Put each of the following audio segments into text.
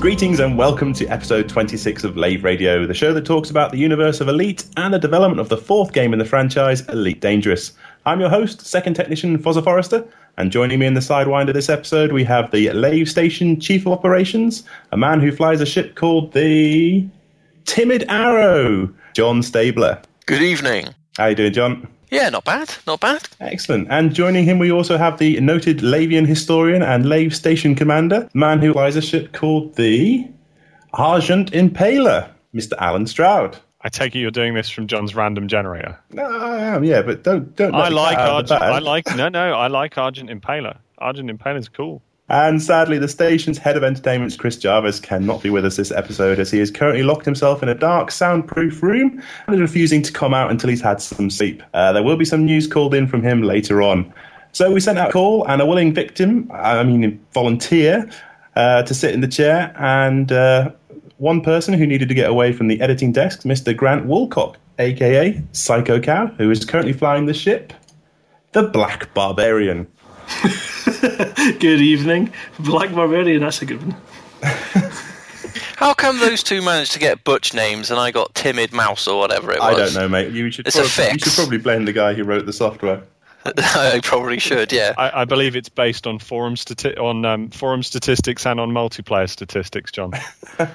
Greetings, and welcome to episode 26 of Lave Radio, the show that talks about the universe of Elite and the development of the fourth game in the franchise, Elite Dangerous. I'm your host, second technician Fozzer Forrester, and joining me in the sidewinder of this episode, we have the Lave Station Chief of Operations, a man who flies a ship called the Timid Arrow, John Stabler. Good evening. How you doing, John? Yeah, not bad, not bad. Excellent. And joining him, we also have the noted Lavian historian and Lave Station commander, man who flies a ship called the Argent Impaler, Mr. Alan Stroud. I take it you're doing this from John's random generator. No, I am, yeah, but don't don't. I like cat out of the Argent. I like no, no. I like Argent Impaler. Argent Impaler's cool. And sadly, the station's head of entertainment, Chris Jarvis, cannot be with us this episode as he is currently locked himself in a dark, soundproof room and is refusing to come out until he's had some sleep. Uh, there will be some news called in from him later on. So we sent out a call and a willing victim, I mean volunteer, uh, to sit in the chair, and uh, one person who needed to get away from the editing desk, Mr. Grant Woolcock, aka Psycho Cow, who is currently flying the ship, the Black Barbarian. Good evening. Black Barbarian, that's a good one. How come those two managed to get butch names and I got Timid Mouse or whatever it was? I don't know, mate. You should, It's a probably, you fix. should probably blame the guy who wrote the software. I probably should, yeah. I, I believe it's based on forum stati- on um, forum statistics and on multiplayer statistics, John.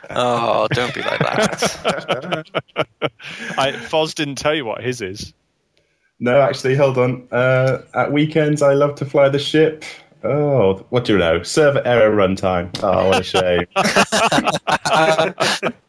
Oh, don't be like that. I, Foz didn't tell you what his is. No, actually, hold on. Uh, at weekends, I love to fly the ship. Oh, what do you know? Server error runtime. Oh, what a shame.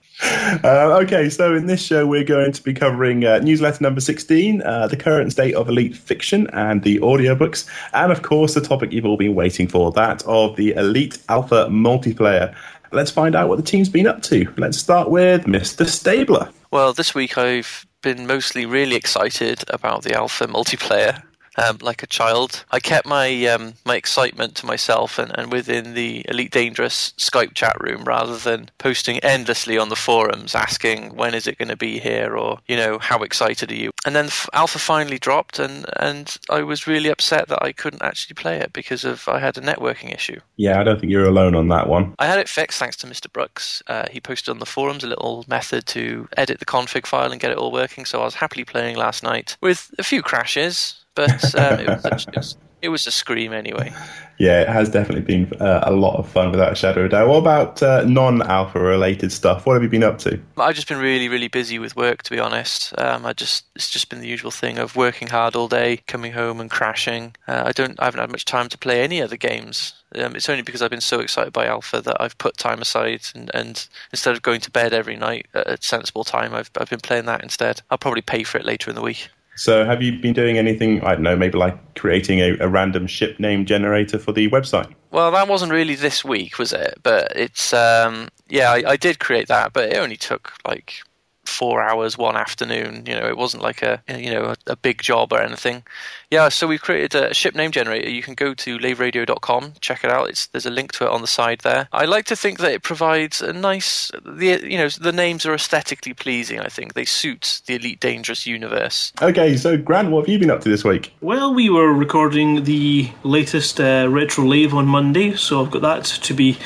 Uh, okay, so in this show, we're going to be covering uh, newsletter number 16, uh, the current state of elite fiction and the audiobooks, and of course, the topic you've all been waiting for that of the Elite Alpha multiplayer. Let's find out what the team's been up to. Let's start with Mr. Stabler. Well, this week I've been mostly really excited about the alpha multiplayer. Um, like a child, I kept my um, my excitement to myself and, and within the Elite Dangerous Skype chat room, rather than posting endlessly on the forums asking when is it going to be here or you know how excited are you. And then Alpha finally dropped, and and I was really upset that I couldn't actually play it because of I had a networking issue. Yeah, I don't think you're alone on that one. I had it fixed thanks to Mr. Brooks. Uh, he posted on the forums a little method to edit the config file and get it all working. So I was happily playing last night with a few crashes, but um, it, was a, it, was, it was a scream anyway. Yeah, it has definitely been uh, a lot of fun without a shadow of a doubt. What about uh, non-alpha related stuff? What have you been up to? I've just been really, really busy with work, to be honest. Um, I just it's just been the usual thing of working hard all day, coming home and crashing. Uh, I don't, I haven't had much time to play any other games. Um, it's only because I've been so excited by Alpha that I've put time aside, and, and instead of going to bed every night at a sensible time, I've I've been playing that instead. I'll probably pay for it later in the week. So, have you been doing anything? I don't know, maybe like creating a, a random ship name generator for the website. Well, that wasn't really this week, was it? But it's um, yeah, I, I did create that, but it only took like four hours one afternoon. You know, it wasn't like a you know a, a big job or anything. Yeah, so we've created a ship name generator. You can go to laveradio.com, check it out. It's there's a link to it on the side there. I like to think that it provides a nice the you know the names are aesthetically pleasing. I think they suit the Elite Dangerous universe. Okay, so Grant, what have you been up to this week? Well, we were recording the latest uh, Retro Lave on Monday, so I've got that to be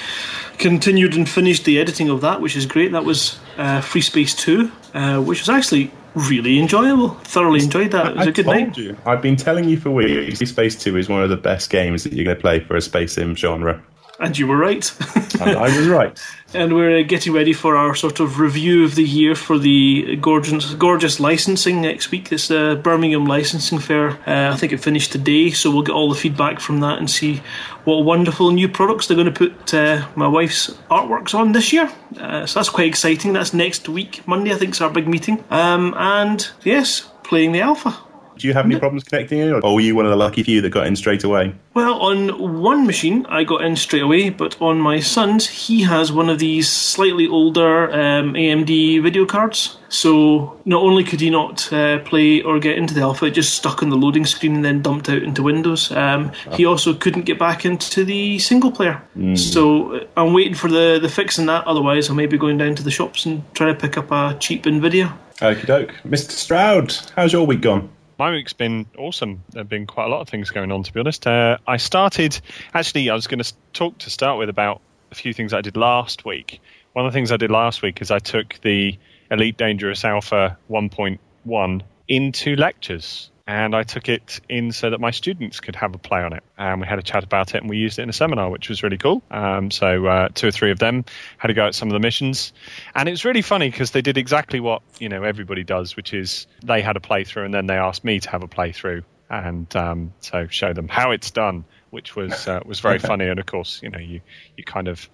continued and finished the editing of that, which is great. That was uh, Free Space 2, uh, which was actually really enjoyable. Thoroughly enjoyed that. It was I a good night. you. I've been telling you for weeks. Free Space Two is one of the best games that you're going to play for a space sim genre. And you were right. And I was right. and we're uh, getting ready for our sort of review of the year for the gorgeous, gorgeous licensing next week. It's the Birmingham Licensing Fair. Uh, I think it finished today, so we'll get all the feedback from that and see what wonderful new products they're going to put uh, my wife's artworks on this year. Uh, so that's quite exciting. That's next week, Monday, I think, is our big meeting. Um, and yes, playing the alpha. Do you have any problems connecting in, or were you one of the lucky few that got in straight away? Well, on one machine, I got in straight away, but on my son's, he has one of these slightly older um, AMD video cards. So not only could he not uh, play or get into the alpha, it just stuck on the loading screen and then dumped out into Windows. Um, he also couldn't get back into the single player. So uh, I'm waiting for the, the fix in that. Otherwise, I'll maybe going down to the shops and trying to pick up a cheap NVIDIA. Okie doke. Mr. Stroud, how's your week gone? My week's been awesome. There have been quite a lot of things going on, to be honest. Uh, I started, actually, I was going to talk to start with about a few things I did last week. One of the things I did last week is I took the Elite Dangerous Alpha 1.1 into lectures and I took it in so that my students could have a play on it. And we had a chat about it, and we used it in a seminar, which was really cool. Um, so uh, two or three of them had to go at some of the missions, and it was really funny because they did exactly what you know everybody does, which is they had a playthrough, and then they asked me to have a playthrough, and um, so show them how it's done which was uh, was very funny. And of course, you know, you you kind of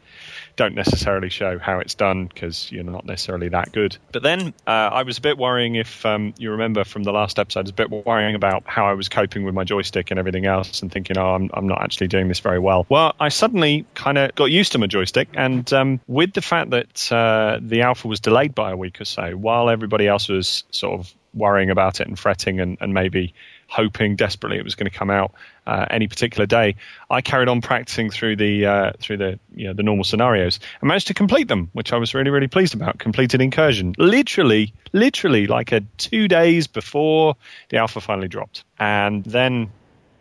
don't necessarily show how it's done because you're not necessarily that good. But then uh, I was a bit worrying if um, you remember from the last episode, I was a bit worrying about how I was coping with my joystick and everything else, and thinking, oh, I'm I'm not actually doing this very well. Well, I suddenly kind of got used to my joystick, and um, with the fact that uh, the alpha was delayed by a week or so, while everybody else was sort of worrying about it and fretting and, and maybe hoping desperately it was going to come out uh, any particular day. I carried on practicing through the uh, through the you know, the normal scenarios and managed to complete them, which I was really really pleased about. Completed incursion, literally, literally like a two days before the alpha finally dropped, and then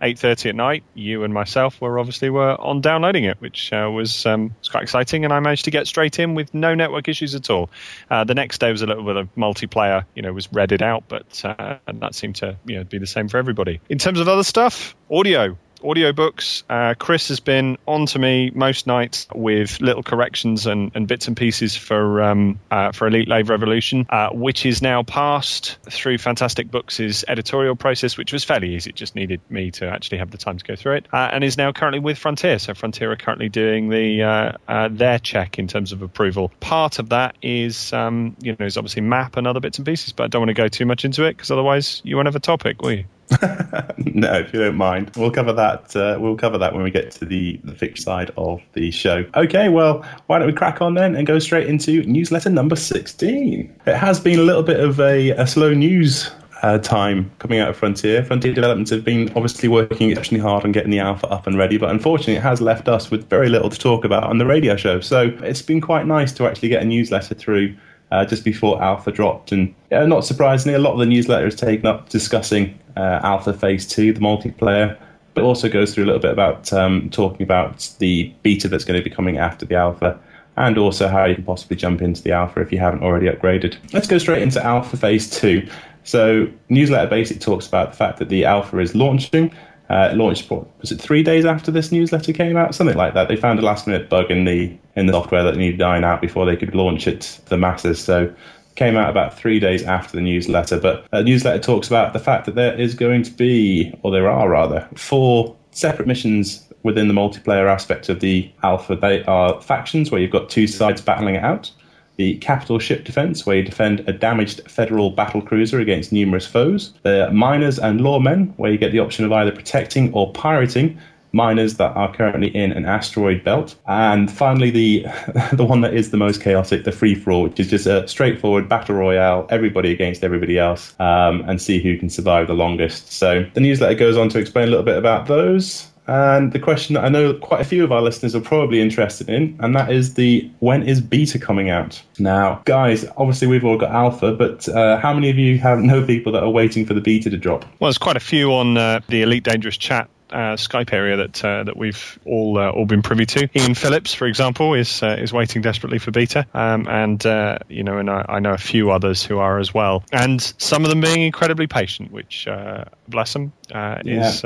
8.30 at night, you and myself were obviously were on downloading it, which uh, was, um, was quite exciting. And I managed to get straight in with no network issues at all. Uh, the next day was a little bit of multiplayer, you know, was redded out, but uh, that seemed to you know, be the same for everybody. In terms of other stuff, audio audiobooks. Uh, Chris has been on to me most nights with little corrections and, and bits and pieces for um, uh, for Elite Lave Revolution, uh, which is now passed through Fantastic Books' editorial process, which was fairly easy. It just needed me to actually have the time to go through it, uh, and is now currently with Frontier. So Frontier are currently doing the uh, uh, their check in terms of approval. Part of that is um, you know is obviously map and other bits and pieces, but I don't want to go too much into it because otherwise you won't have a topic, will you? no, if you don't mind, we'll cover that. Uh, we'll cover that when we get to the the fixed side of the show. Okay, well, why don't we crack on then and go straight into newsletter number sixteen? It has been a little bit of a, a slow news uh, time coming out of Frontier. Frontier Developments have been obviously working exceptionally hard on getting the alpha up and ready, but unfortunately, it has left us with very little to talk about on the radio show. So it's been quite nice to actually get a newsletter through uh, just before Alpha dropped. And yeah, not surprisingly, a lot of the newsletter is taken up discussing uh, Alpha Phase 2, the multiplayer, but also goes through a little bit about um, talking about the beta that's going to be coming after the Alpha. And also how you can possibly jump into the alpha if you haven't already upgraded. Let's go straight into alpha phase two. So, Newsletter Basic talks about the fact that the alpha is launching, uh, it launched was it three days after this newsletter came out, something like that. They found a last minute bug in the in the software that needed iron out before they could launch it to the masses. So came out about three days after the newsletter. But the newsletter talks about the fact that there is going to be, or there are rather, four separate missions within the multiplayer aspect of the alpha. They are factions where you've got two sides battling it out the capital ship defense, where you defend a damaged federal battle cruiser against numerous foes, the miners and lawmen, where you get the option of either protecting or pirating miners that are currently in an asteroid belt, and finally the the one that is the most chaotic, the free for all, which is just a straightforward battle royale, everybody against everybody else, um, and see who can survive the longest. So the newsletter goes on to explain a little bit about those. And the question that I know quite a few of our listeners are probably interested in, and that is the when is beta coming out? Now, guys, obviously we've all got alpha, but uh, how many of you have know people that are waiting for the beta to drop? Well, there's quite a few on uh, the Elite Dangerous chat uh, Skype area that uh, that we've all uh, all been privy to. Ian Phillips, for example, is uh, is waiting desperately for beta, um, and uh, you know, and I, I, know a few others who are as well, and some of them being incredibly patient, which uh, bless them yeah. is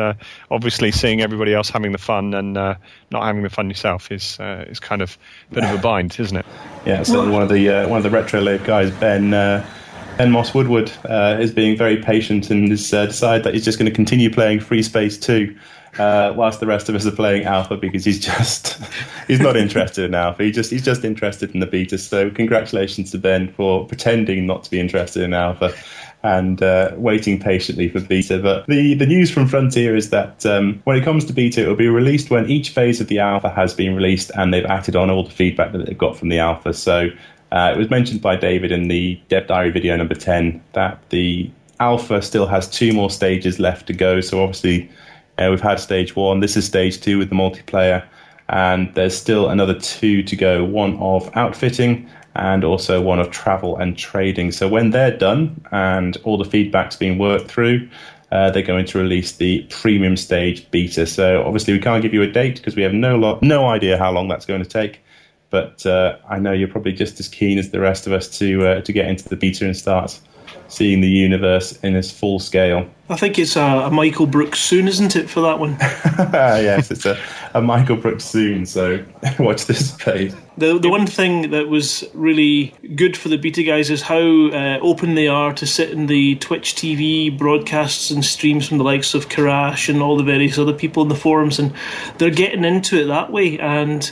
obviously seeing everybody else having the fun and not having the fun yourself is is kind of a bit of a bind, isn't it? Yeah, certainly one of the one of the Retro Lave guys, Ben Ben Moss Woodward uh, is being very patient and has uh, decided that he's just going to continue playing Free Space 2 uh, whilst the rest of us are playing Alpha because he's just he's not interested in Alpha. He just he's just interested in the beta. So congratulations to Ben for pretending not to be interested in Alpha and uh, waiting patiently for beta. But the, the news from Frontier is that um, when it comes to beta, it will be released when each phase of the alpha has been released and they've acted on all the feedback that they've got from the alpha. So uh, it was mentioned by David in the Dev Diary video number 10 that the alpha still has two more stages left to go. So obviously, uh, we've had stage one. This is stage two with the multiplayer. And there's still another two to go one of outfitting and also one of travel and trading. So when they're done and all the feedback's been worked through, uh, they're going to release the premium stage beta. So obviously, we can't give you a date because we have no, lo- no idea how long that's going to take. But uh, I know you're probably just as keen as the rest of us to uh, to get into the beta and start seeing the universe in its full scale. I think it's a, a Michael Brooks soon, isn't it, for that one? yes, it's a, a Michael Brooks soon. So watch this space. The the one thing that was really good for the beta guys is how uh, open they are to sit in the Twitch TV broadcasts and streams from the likes of Karash and all the various other people in the forums, and they're getting into it that way and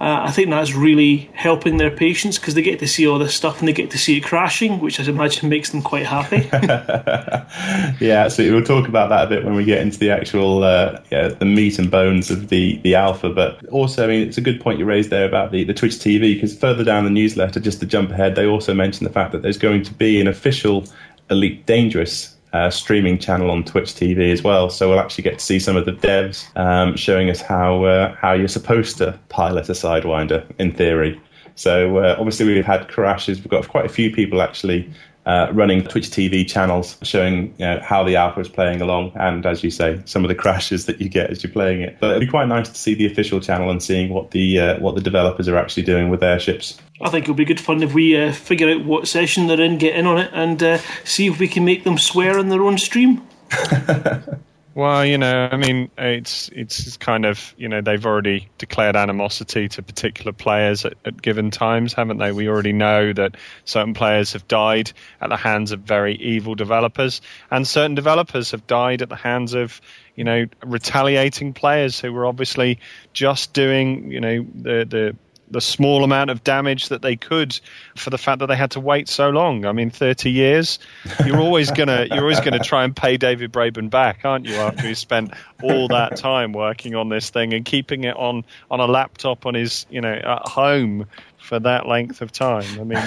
uh, I think that's really helping their patients because they get to see all this stuff and they get to see it crashing, which I imagine makes them quite happy. yeah, absolutely. We'll talk about that a bit when we get into the actual uh, yeah, the meat and bones of the, the alpha. But also, I mean, it's a good point you raised there about the, the Twitch TV because further down the newsletter, just to jump ahead, they also mentioned the fact that there's going to be an official Elite Dangerous uh, streaming channel on Twitch TV as well. So we'll actually get to see some of the devs um, showing us how uh, how you're supposed to pilot a Sidewinder in theory. So uh, obviously we've had crashes. We've got quite a few people actually uh, running Twitch TV channels showing you know, how the alpha is playing along, and as you say, some of the crashes that you get as you're playing it. But it'd be quite nice to see the official channel and seeing what the uh, what the developers are actually doing with their ships. I think it'll be good fun if we uh, figure out what session they're in, get in on it, and uh, see if we can make them swear in their own stream. Well, you know, I mean, it's it's kind of you know they've already declared animosity to particular players at, at, given times, haven't they? We already know that certain players have died at the hands of very evil developers, and certain developers have died at the hands of you know retaliating players who were obviously just doing you know the the the small amount of damage that they could for the fact that they had to wait so long. I mean, 30 years. You're always gonna you're always gonna try and pay David Braben back, aren't you? After he spent all that time working on this thing and keeping it on on a laptop on his you know at home for that length of time. I mean,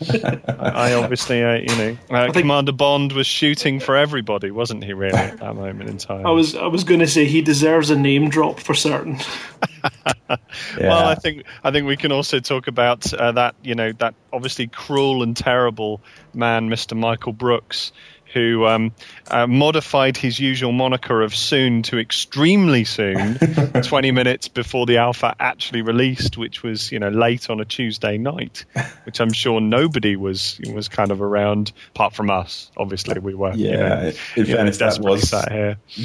you know, I, I obviously, uh, you know, uh, Commander Bond was shooting for everybody, wasn't he? Really, at that moment in time. I was, I was going to say he deserves a name drop for certain. yeah. Well, I think, I think we can also talk about uh, that, you know, that obviously cruel and terrible man, Mr. Michael Brooks, who um, uh, modified his usual moniker of soon to extremely soon, 20 minutes before the alpha actually released, which was you know late on a Tuesday night, which I'm sure nobody was was kind of around, apart from us. Obviously, we were. Yeah, you know, in fairness, know, that was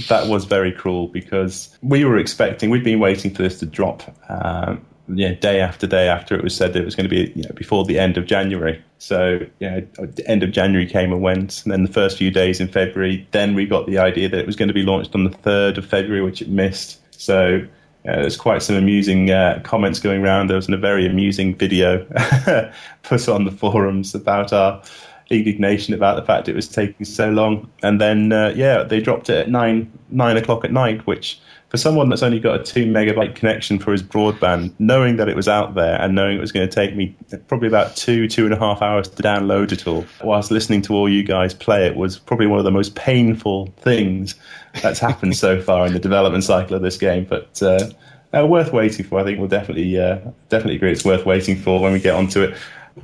that was very cruel because we were expecting, we'd been waiting for this to drop. Um, yeah, day after day after it was said that it was going to be you know, before the end of January. So, yeah, the end of January came and went, and then the first few days in February, then we got the idea that it was going to be launched on the 3rd of February, which it missed. So, uh, there's quite some amusing uh, comments going around. There was a very amusing video put on the forums about our indignation about the fact it was taking so long. And then, uh, yeah, they dropped it at nine nine o'clock at night, which for someone that's only got a two megabyte connection for his broadband, knowing that it was out there and knowing it was going to take me probably about two, two and a half hours to download it all, whilst listening to all you guys play it, was probably one of the most painful things that's happened so far in the development cycle of this game. But uh, uh, worth waiting for. I think we'll definitely uh, definitely agree it's worth waiting for when we get onto it.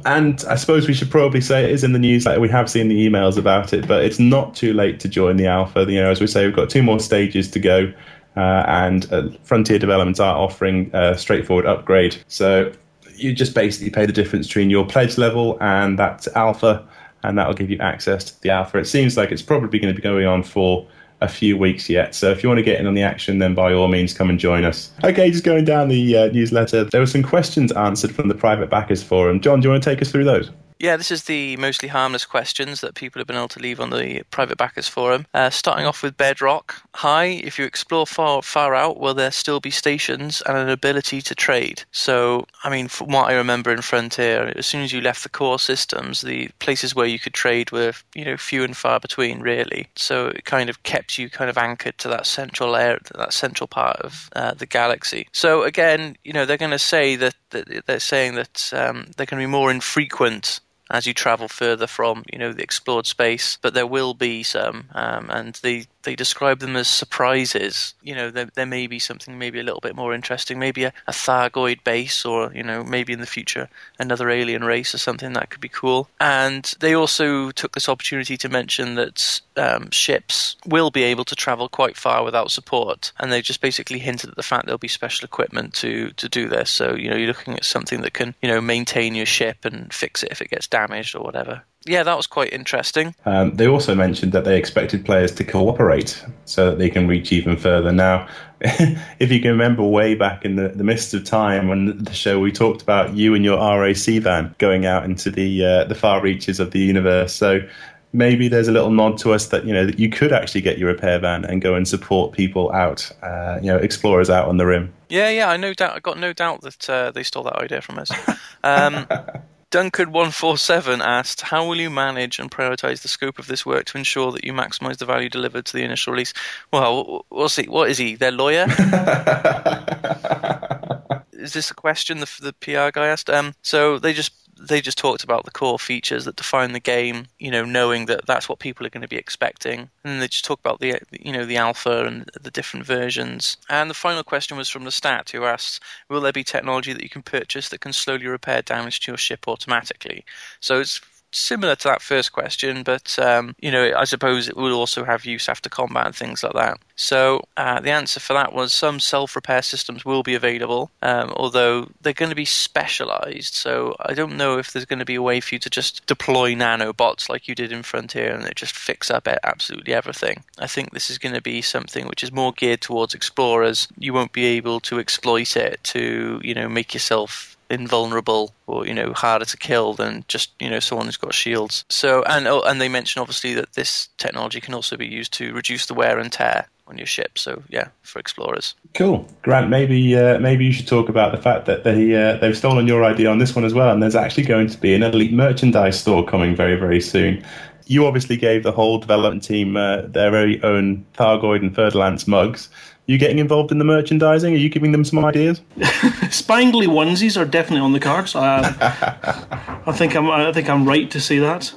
And I suppose we should probably say it is in the news. Like we have seen the emails about it, but it's not too late to join the alpha. You know, as we say, we've got two more stages to go. Uh, and uh, Frontier Developments are offering a straightforward upgrade. So you just basically pay the difference between your pledge level and that alpha, and that will give you access to the alpha. It seems like it's probably going to be going on for a few weeks yet. So if you want to get in on the action, then by all means come and join us. Okay, just going down the uh, newsletter, there were some questions answered from the private backers forum. John, do you want to take us through those? Yeah, this is the mostly harmless questions that people have been able to leave on the private backers forum. Uh, starting off with Bedrock. Hi, if you explore far far out, will there still be stations and an ability to trade? So, I mean, from what I remember in Frontier, as soon as you left the core systems, the places where you could trade were, you know, few and far between, really. So it kind of kept you kind of anchored to that central area, that central part of uh, the galaxy. So again, you know, they're going to say that, that they're saying that um, they're going to be more infrequent as you travel further from you know the explored space. But there will be some, um, and the they describe them as surprises. You know, there, there may be something maybe a little bit more interesting, maybe a, a Thargoid base, or you know, maybe in the future another alien race or something that could be cool. And they also took this opportunity to mention that um, ships will be able to travel quite far without support, and they just basically hinted at the fact there'll be special equipment to to do this. So you know, you're looking at something that can you know maintain your ship and fix it if it gets damaged or whatever yeah, that was quite interesting. Um, they also mentioned that they expected players to cooperate so that they can reach even further. Now, if you can remember way back in the, the mist of time when the show we talked about you and your RAC van going out into the uh, the far reaches of the universe. So maybe there's a little nod to us that you know that you could actually get your repair van and go and support people out, uh, you know, explorers out on the rim. Yeah, yeah, I no doubt. I got no doubt that uh, they stole that idea from us. Um, Duncan147 asked, How will you manage and prioritize the scope of this work to ensure that you maximize the value delivered to the initial release? Well, we'll see. What is he? Their lawyer? is this a question the, the PR guy asked? Um, so they just they just talked about the core features that define the game, you know, knowing that that's what people are going to be expecting. And they just talk about the, you know, the alpha and the different versions. And the final question was from the stat who asks, will there be technology that you can purchase that can slowly repair damage to your ship automatically? So it's similar to that first question, but um, you know, I suppose it would also have use after combat and things like that. So uh, the answer for that was some self-repair systems will be available, um, although they're going to be specialized. So I don't know if there's going to be a way for you to just deploy nanobots like you did in Frontier and it just fix up absolutely everything. I think this is going to be something which is more geared towards explorers. You won't be able to exploit it to you know make yourself invulnerable or you know harder to kill than just you know someone who's got shields. So and oh, and they mention obviously that this technology can also be used to reduce the wear and tear on your ship. So yeah, for explorers. Cool, Grant. Maybe uh, maybe you should talk about the fact that they uh, they've stolen your idea on this one as well, and there's actually going to be an elite merchandise store coming very very soon. You obviously gave the whole development team uh, their very own Thargoid and Fer-de-Lance mugs you getting involved in the merchandising? Are you giving them some ideas? Spangly onesies are definitely on the cards. Uh, I think I'm. I think I'm right to say that.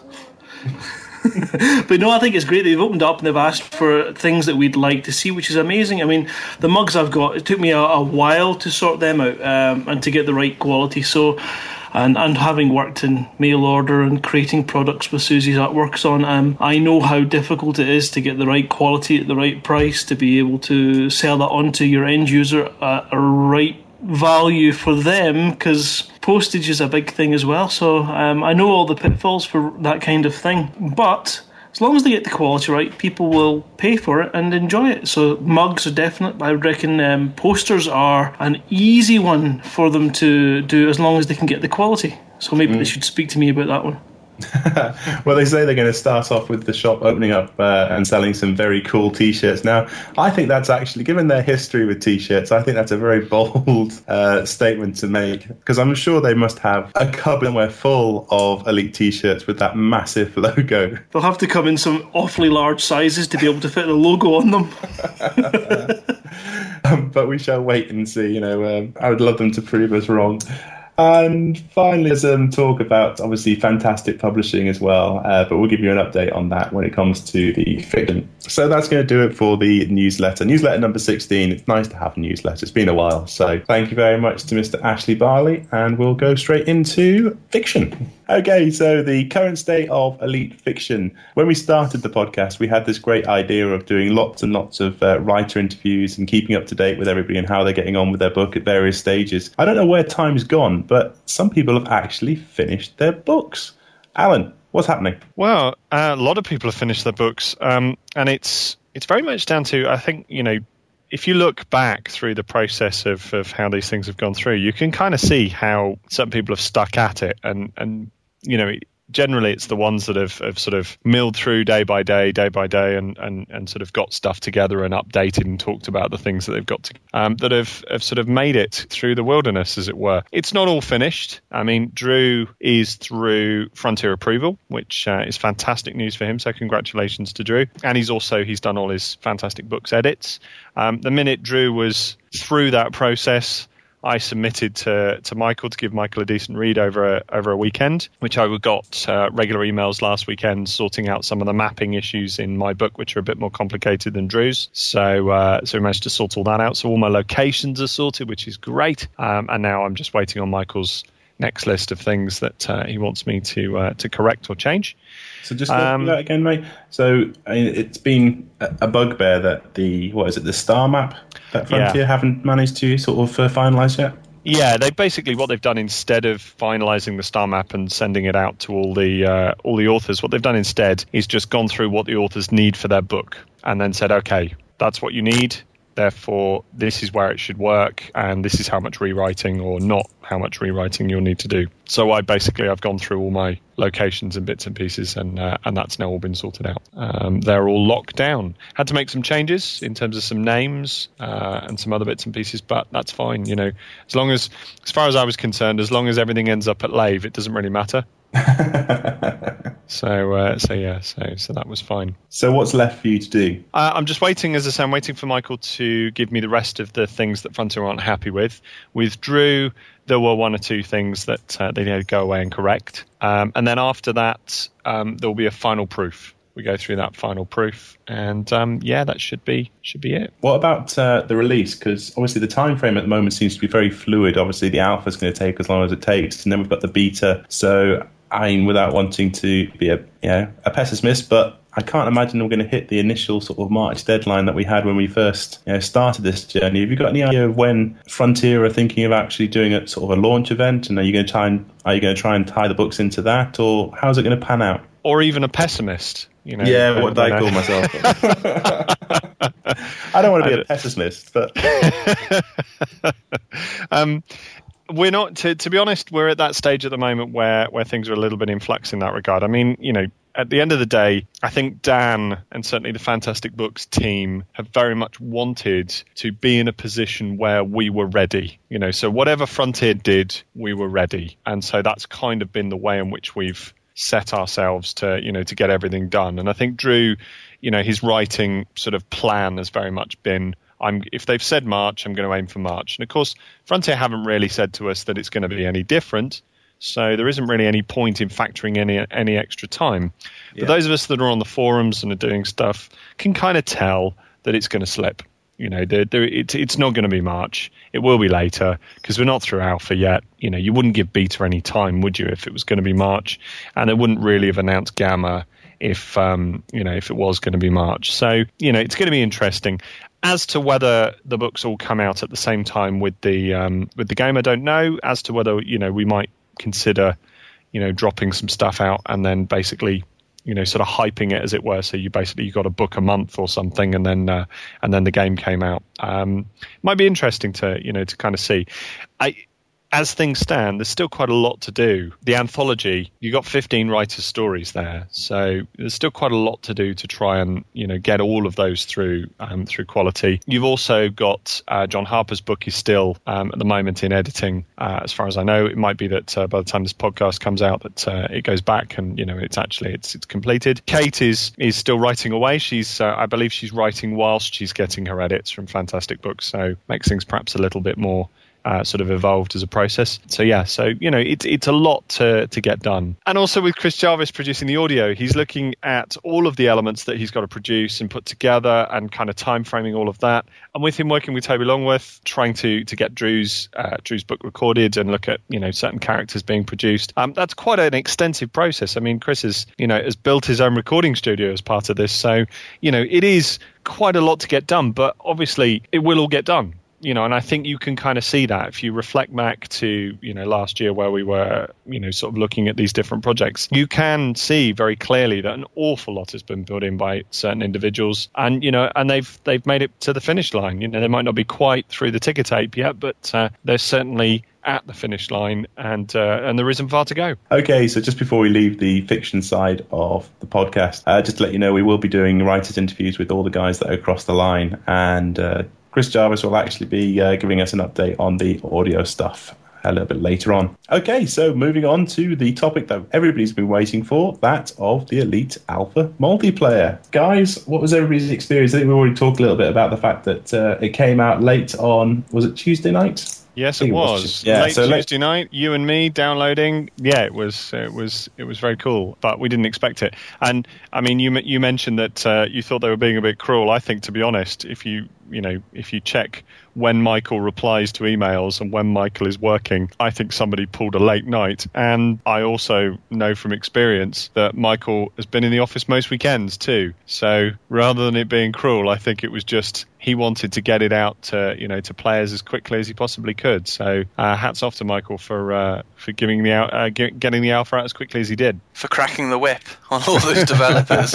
but no, I think it's great. They've opened up and they've asked for things that we'd like to see, which is amazing. I mean, the mugs I've got, it took me a, a while to sort them out um, and to get the right quality. So and and having worked in mail order and creating products with Susie's artworks on, um, I know how difficult it is to get the right quality at the right price to be able to sell that on to your end user at a right value for them because postage is a big thing as well. So um, I know all the pitfalls for that kind of thing, but as long as they get the quality right, people will pay for it and enjoy it. So mugs are definite. I would reckon um, posters are an easy one for them to do as long as they can get the quality. So maybe mm. they should speak to me about that one. well, they say they're going to start off with the shop opening up uh, and selling some very cool T-shirts. Now, I think that's actually, given their history with T-shirts, I think that's a very bold uh, statement to make because I'm sure they must have a cupboard full of elite T-shirts with that massive logo. They'll have to come in some awfully large sizes to be able to fit the logo on them. um, but we shall wait and see. You know, um, I would love them to prove us wrong. And finally, some talk about obviously fantastic publishing as well, uh, but we'll give you an update on that when it comes to the fiction. So that's going to do it for the newsletter. Newsletter number 16. It's nice to have a newsletter. It's been a while. So thank you very much to Mr. Ashley Barley, and we'll go straight into fiction. Okay, so the current state of elite fiction. When we started the podcast, we had this great idea of doing lots and lots of uh, writer interviews and keeping up to date with everybody and how they're getting on with their book at various stages. I don't know where time's gone, but some people have actually finished their books. Alan, what's happening? Well, a lot of people have finished their books, um, and it's it's very much down to I think you know if you look back through the process of, of how these things have gone through, you can kind of see how some people have stuck at it and and you know generally it's the ones that have, have sort of milled through day by day, day by day, and, and, and sort of got stuff together and updated and talked about the things that they've got to, um, that have, have sort of made it through the wilderness, as it were. It's not all finished. I mean, Drew is through Frontier approval, which uh, is fantastic news for him. So congratulations to Drew. And he's also he's done all his fantastic books edits. Um, the minute Drew was through that process, I submitted to, to Michael to give Michael a decent read over a, over a weekend, which I got uh, regular emails last weekend sorting out some of the mapping issues in my book, which are a bit more complicated than Drew's. So uh, so we managed to sort all that out. So all my locations are sorted, which is great. Um, and now I'm just waiting on Michael's next list of things that uh, he wants me to uh, to correct or change. So just um, that again, mate. So I mean, it's been a bugbear that the what is it, the star map that Frontier yeah. haven't managed to sort of uh, finalise yet. Yeah, they basically what they've done instead of finalising the star map and sending it out to all the uh, all the authors, what they've done instead is just gone through what the authors need for their book and then said, okay, that's what you need. Therefore, this is where it should work, and this is how much rewriting or not how much rewriting you'll need to do. So I basically I've gone through all my locations and bits and pieces, and uh, and that's now all been sorted out. Um, they're all locked down. Had to make some changes in terms of some names uh, and some other bits and pieces, but that's fine. You know, as long as as far as I was concerned, as long as everything ends up at Lave, it doesn't really matter. so uh, so yeah, so so that was fine. So what's left for you to do? Uh, I'm just waiting, as I say, I'm waiting for Michael to give me the rest of the things that Frontier aren't happy with. With Drew, there were one or two things that uh, they need to go away and correct, um, and then after that, um, there will be a final proof. We go through that final proof, and um, yeah, that should be should be it. What about uh, the release? Because obviously the time frame at the moment seems to be very fluid. Obviously, the alpha is going to take as long as it takes, and then we've got the beta. So I mean, without wanting to be a you know a pessimist, but I can't imagine we're going to hit the initial sort of March deadline that we had when we first you know, started this journey. Have you got any idea of when Frontier are thinking of actually doing a sort of a launch event? And are you going to try and are you going to try and tie the books into that, or how's it going to pan out? Or even a pessimist? You know, yeah, what did I call myself? I don't want to be a pessimist, but um, we're not to, to be honest we're at that stage at the moment where where things are a little bit in flux in that regard i mean you know at the end of the day i think dan and certainly the fantastic books team have very much wanted to be in a position where we were ready you know so whatever frontier did we were ready and so that's kind of been the way in which we've set ourselves to you know to get everything done and i think drew you know his writing sort of plan has very much been I'm if they've said March, I'm going to aim for March. And of course, Frontier haven't really said to us that it's going to be any different. So there isn't really any point in factoring any any extra time. Yeah. But those of us that are on the forums and are doing stuff can kind of tell that it's going to slip. You know, they're, they're, it, it's not going to be March. It will be later because we're not through alpha yet. You know, you wouldn't give beta any time, would you, if it was going to be March? And it wouldn't really have announced gamma if um, you know if it was going to be March. So you know, it's going to be interesting. As to whether the books all come out at the same time with the um, with the game, I don't know. As to whether you know we might consider you know dropping some stuff out and then basically you know sort of hyping it as it were. So you basically you got a book a month or something, and then uh, and then the game came out. Um, might be interesting to you know to kind of see. I as things stand, there's still quite a lot to do. The anthology, you got 15 writers' stories there, so there's still quite a lot to do to try and you know get all of those through um, through quality. You've also got uh, John Harper's book is still um, at the moment in editing, uh, as far as I know. It might be that uh, by the time this podcast comes out, that uh, it goes back and you know it's actually it's it's completed. Kate is is still writing away. She's uh, I believe she's writing whilst she's getting her edits from Fantastic Books, so makes things perhaps a little bit more uh, sort of evolved as a process. So yeah, so you know it's it's a lot to to get done. And also with Chris Jarvis producing the audio, he's looking at all of the elements that he's got to produce and put together, and kind of time framing all of that. And with him working with Toby Longworth, trying to to get Drew's uh, Drew's book recorded and look at you know certain characters being produced. Um, that's quite an extensive process. I mean, Chris has you know has built his own recording studio as part of this, so you know it is quite a lot to get done. But obviously, it will all get done you know, and I think you can kind of see that if you reflect back to, you know, last year where we were, you know, sort of looking at these different projects, you can see very clearly that an awful lot has been put in by certain individuals, and you know, and they've they've made it to the finish line. You know, they might not be quite through the ticker tape yet, but uh, they're certainly at the finish line, and uh, and there isn't far to go. Okay, so just before we leave the fiction side of the podcast, uh, just to let you know, we will be doing writers' interviews with all the guys that are across the line, and uh, Chris Jarvis will actually be uh, giving us an update on the audio stuff a little bit later on. Okay, so moving on to the topic that everybody's been waiting for, that of the Elite Alpha multiplayer. Guys, what was everybody's experience? I think we already talked a little bit about the fact that uh, it came out late on, was it Tuesday night? Yes, it was. was. Yeah, Late so Tuesday night, you and me downloading. Yeah, it was. It was. It was very cool, but we didn't expect it. And I mean, you you mentioned that uh, you thought they were being a bit cruel. I think, to be honest, if you you know, if you check when Michael replies to emails and when Michael is working, I think somebody pulled a late night. And I also know from experience that Michael has been in the office most weekends too. So rather than it being cruel, I think it was just he wanted to get it out to you know to players as quickly as he possibly could. So uh, hats off to Michael for uh, for giving the out, uh, getting the alpha out as quickly as he did. For cracking the whip on all those developers.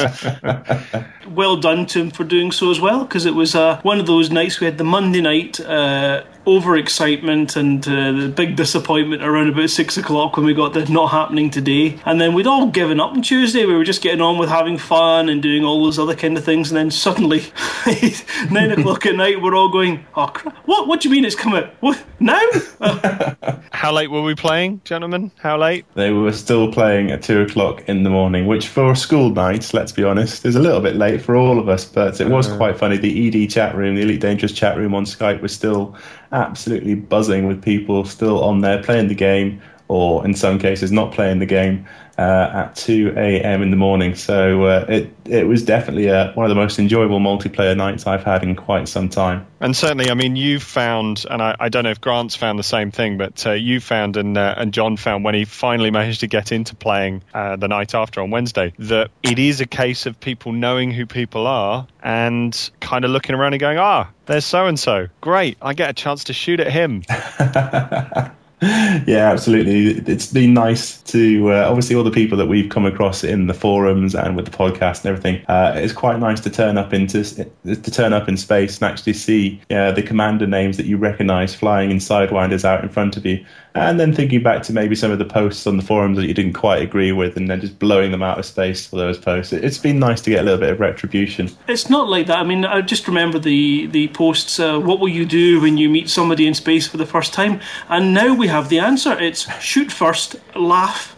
well done to him for doing so as well, because it was uh, one of those nights. We had the Monday night uh, overexcitement and uh, the big disappointment around about six o'clock when we got the not happening today. And then we'd all given up on Tuesday. We were just getting on with having fun and doing all those other kind of things. And then suddenly, nine o'clock at night, we're all going, "Oh, crap. what? What do you mean it's coming? What now?" How late were we playing, gentlemen? How late? They were still playing at two o'clock in the morning, which for a school night, let's be honest, is a little bit late for all of us. But it was uh. quite funny. The ED chat room, the Elite Dangerous chat room on Skype, was still absolutely buzzing with people still on there playing the game, or in some cases not playing the game uh, at 2 a.m. in the morning. So uh, it it was definitely uh, one of the most enjoyable multiplayer nights I've had in quite some time. And certainly, I mean, you found, and I, I don't know if Grant's found the same thing, but uh, you found and uh, and John found when he finally managed to get into playing uh, the night after on Wednesday that it is a case of people knowing who people are and kind of looking around and going, ah, there's so and so. Great, I get a chance to shoot at him. yeah, absolutely. It's been nice to uh, obviously all the people that we've come across in the forums and with the podcast and everything. Uh, it's quite nice to turn up into to turn up in space and actually see uh, the commander names that you recognise flying in Sidewinders out in front of you and then thinking back to maybe some of the posts on the forums that you didn't quite agree with, and then just blowing them out of space for those posts. It's been nice to get a little bit of retribution. It's not like that. I mean, I just remember the the posts. Uh, what will you do when you meet somebody in space for the first time? And now we have the answer. It's shoot first, laugh,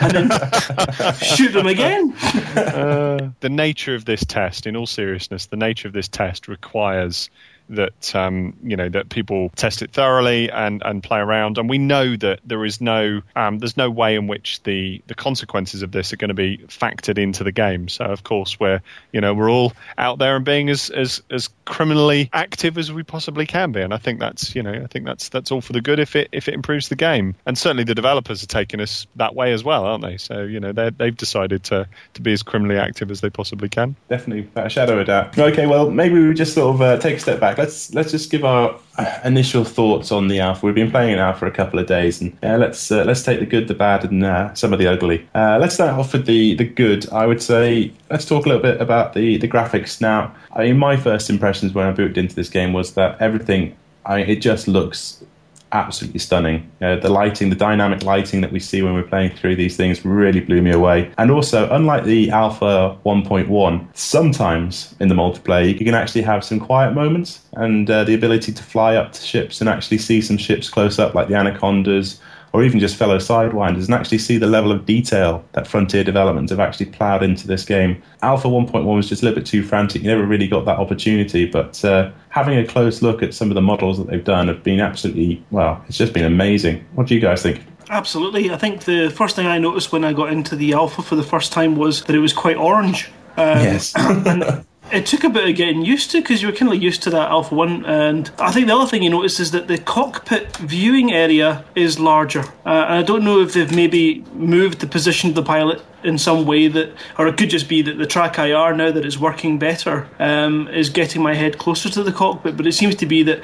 and then shoot them again. Uh, the nature of this test, in all seriousness, the nature of this test requires that um, you know that people test it thoroughly and, and play around. And we know that there is no um, there's no way in which the the consequences of this are going to be factored into the game. So of course we're you know we're all out there and being as as, as criminally active as we possibly can be. And I think that's you know I think that's that's all for the good if it if it improves the game. And certainly the developers are taking us that way as well, aren't they? So you know they they've decided to to be as criminally active as they possibly can. Definitely, a shadow of doubt. Okay, well maybe we just sort of uh, take a step back let's let's just give our initial thoughts on the alpha. We've been playing it now for a couple of days, and yeah, let's uh, let's take the good, the bad, and uh, some of the ugly. Uh, let's start off with the the good. I would say let's talk a little bit about the the graphics. Now, I mean, my first impressions when I booted into this game was that everything. I mean, it just looks absolutely stunning. Uh, the lighting, the dynamic lighting that we see when we're playing through these things really blew me away. And also, unlike the Alpha 1.1, sometimes in the multiplayer you can actually have some quiet moments and uh, the ability to fly up to ships and actually see some ships close up, like the Anacondas or even just fellow Sidewinders, and actually see the level of detail that Frontier Development have actually ploughed into this game. Alpha 1.1 was just a little bit too frantic. You never really got that opportunity, but uh, having a close look at some of the models that they've done have been absolutely, well, it's just been amazing. What do you guys think? Absolutely. I think the first thing I noticed when I got into the Alpha for the first time was that it was quite orange. Um, yes. and it took a bit of getting used to because you were kind of used to that Alpha 1. And I think the other thing you notice is that the cockpit viewing area is larger. Uh, and I don't know if they've maybe moved the position of the pilot in some way that, or it could just be that the track IR, now that it's working better, um, is getting my head closer to the cockpit. But it seems to be that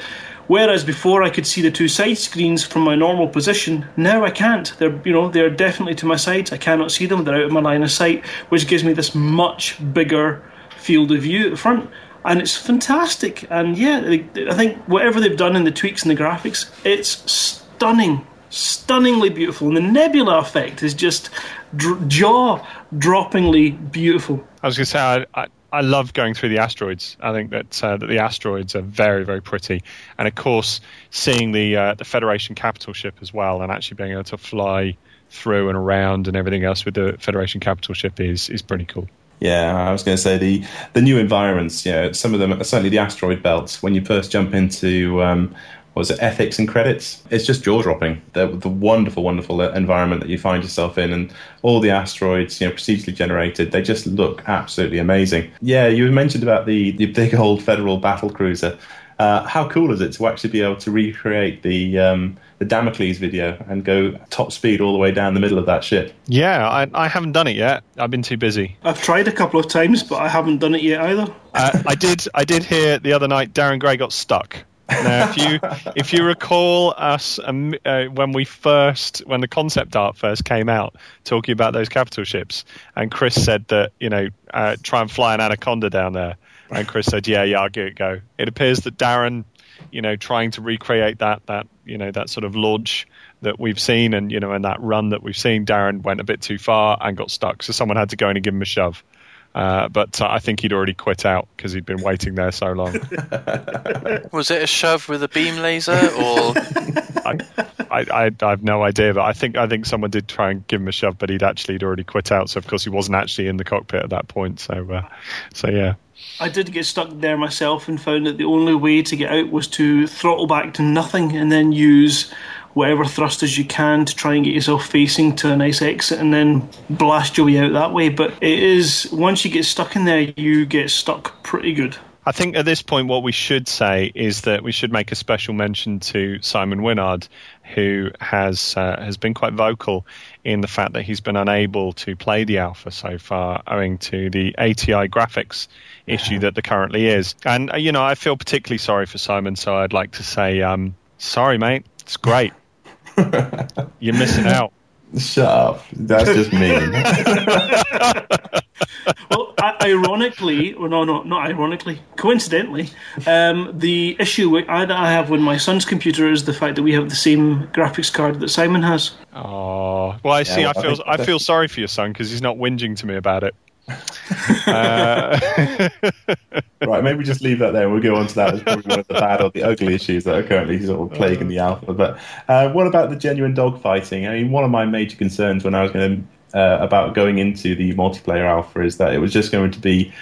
Whereas before I could see the two side screens from my normal position, now I can't. They're you know they're definitely to my sides. I cannot see them. They're out of my line of sight, which gives me this much bigger field of view at the front, and it's fantastic. And yeah, I think whatever they've done in the tweaks and the graphics, it's stunning, stunningly beautiful. And the nebula effect is just dr- jaw-droppingly beautiful. I was going to say, I, I, I, love going through the asteroids. I think that uh, that the asteroids are very, very pretty, and of course, seeing the uh, the Federation capital ship as well, and actually being able to fly through and around and everything else with the Federation capital ship is is pretty cool. Yeah, I was going to say the the new environments. Yeah, some of them, certainly the asteroid belts. When you first jump into um, what was it, ethics and credits. It's just jaw dropping. The, the wonderful, wonderful environment that you find yourself in, and all the asteroids, you know, procedurally generated. They just look absolutely amazing. Yeah, you mentioned about the the big old Federal battle cruiser. Uh, how cool is it to actually be able to recreate the um, the Damocles video and go top speed all the way down the middle of that ship? Yeah, I, I haven't done it yet. I've been too busy. I've tried a couple of times, but I haven't done it yet either. Uh, I did. I did hear the other night. Darren Gray got stuck. Now, if you if you recall us um, uh, when we first when the concept art first came out, talking about those capital ships, and Chris said that you know uh, try and fly an anaconda down there, and Chris said, yeah, yeah, I'll give it go. It appears that Darren, you know, trying to recreate that that you know that sort of launch that we've seen and you know and that run that we've seen, Darren went a bit too far and got stuck, so someone had to go in and give him a shove. Uh, but uh, I think he'd already quit out because he'd been waiting there so long. Was it a shove with a beam laser, or I, I, I, have no idea. But I think I think someone did try and give him a shove, but he'd actually he'd already quit out. So of course he wasn't actually in the cockpit at that point. So uh, so yeah. I did get stuck there myself and found that the only way to get out was to throttle back to nothing and then use whatever thrusters you can to try and get yourself facing to a nice exit and then blast your way out that way. But it is, once you get stuck in there, you get stuck pretty good. I think at this point, what we should say is that we should make a special mention to Simon Winard, who has uh, has been quite vocal in the fact that he's been unable to play the alpha so far, owing to the ATI graphics issue that there currently is. And uh, you know, I feel particularly sorry for Simon, so I'd like to say, um, sorry, mate. It's great. You're missing out. Shut up. That's just mean. well, ironically, or no, no, not ironically, coincidentally, um, the issue that I have with my son's computer is the fact that we have the same graphics card that Simon has. Oh, well, I see. Yeah, well, I feel I, I feel sorry for your son because he's not whinging to me about it uh, right, maybe just leave that there. We'll go on to that as probably one of the bad or the ugly issues that are currently sort of plaguing the alpha. But uh, what about the genuine dogfighting? I mean, one of my major concerns when I was going to, uh, about going into the multiplayer alpha is that it was just going to be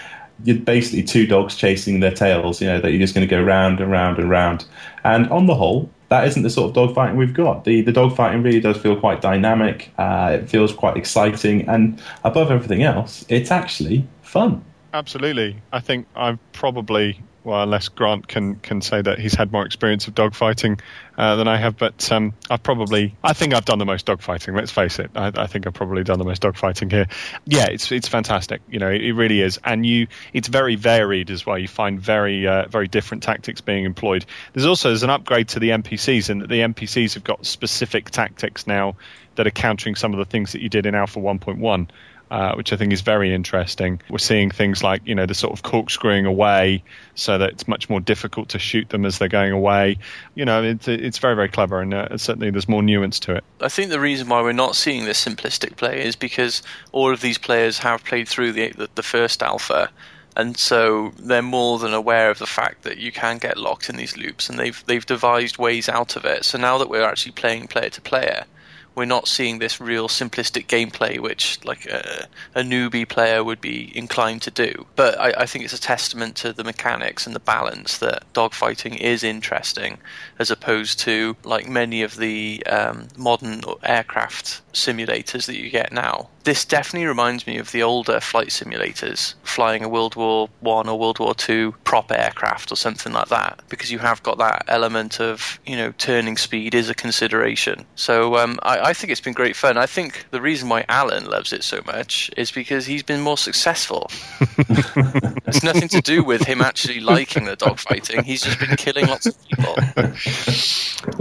basically two dogs chasing their tails. You know that you're just going to go round and round and round. And on the whole, that isn't the sort of dogfighting we've got. The the dogfighting really does feel quite dynamic. Uh, it feels quite exciting, and above everything else, it's actually fun. Absolutely, I think I've probably well, unless Grant can can say that he's had more experience of dogfighting uh, than I have, but um, I've probably I think I've done the most dogfighting. Let's face it, I, I, think I've probably done the most dogfighting here. Yeah, it's it's fantastic. You know, it, it really is, and you it's very varied as well. You find very uh, very different tactics being employed. There's also there's an upgrade to the NPCs, and the NPCs have got specific tactics now that are countering some of the things that you did in Alpha 1.1 uh, which I think is very interesting. We're seeing things like, you know, the sort of corkscrewing away so that it's much more difficult to shoot them as they're going away. You know, it's, it's very, very clever, and uh, certainly there's more nuance to it. I think the reason why we're not seeing this simplistic play is because all of these players have played through the, the, the first alpha and so they're more than aware of the fact that you can get locked in these loops, and they've they've devised ways out of it. So now that we're actually playing player to player, we're not seeing this real simplistic gameplay, which like a, a newbie player would be inclined to do. But I, I, think it's a testament to the mechanics and the balance that dogfighting is interesting, as opposed to like many of the um, modern aircraft simulators that you get now. This definitely reminds me of the older flight simulators, flying a World War One or World War Two prop aircraft or something like that, because you have got that element of you know turning speed is a consideration. So um, I, I think it's been great fun. I think the reason why Allen loves it so much is because he's been more successful. it's nothing to do with him actually liking the dogfighting. He's just been killing lots of people.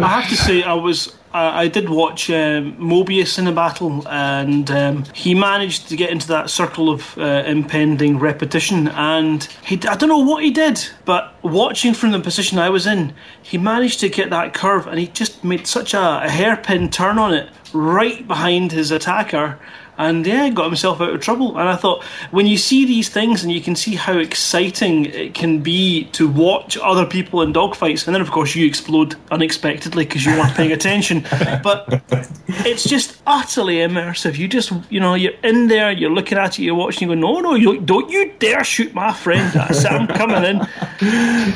I have to say, I was I did watch um, Mobius in a battle, and um, he managed to get into that circle of uh, impending repetition. And he, I don't know what he did, but watching from the position I was in, he managed to get that curve, and he just made such a, a hairpin turn on it right behind his attacker and yeah, got himself out of trouble. And I thought, when you see these things and you can see how exciting it can be to watch other people in dogfights, and then of course you explode unexpectedly because you weren't paying attention. But it's just utterly immersive. You just, you know, you're in there, you're looking at it, you're watching, you go, no, no, you, don't you dare shoot my friend. I'm coming in.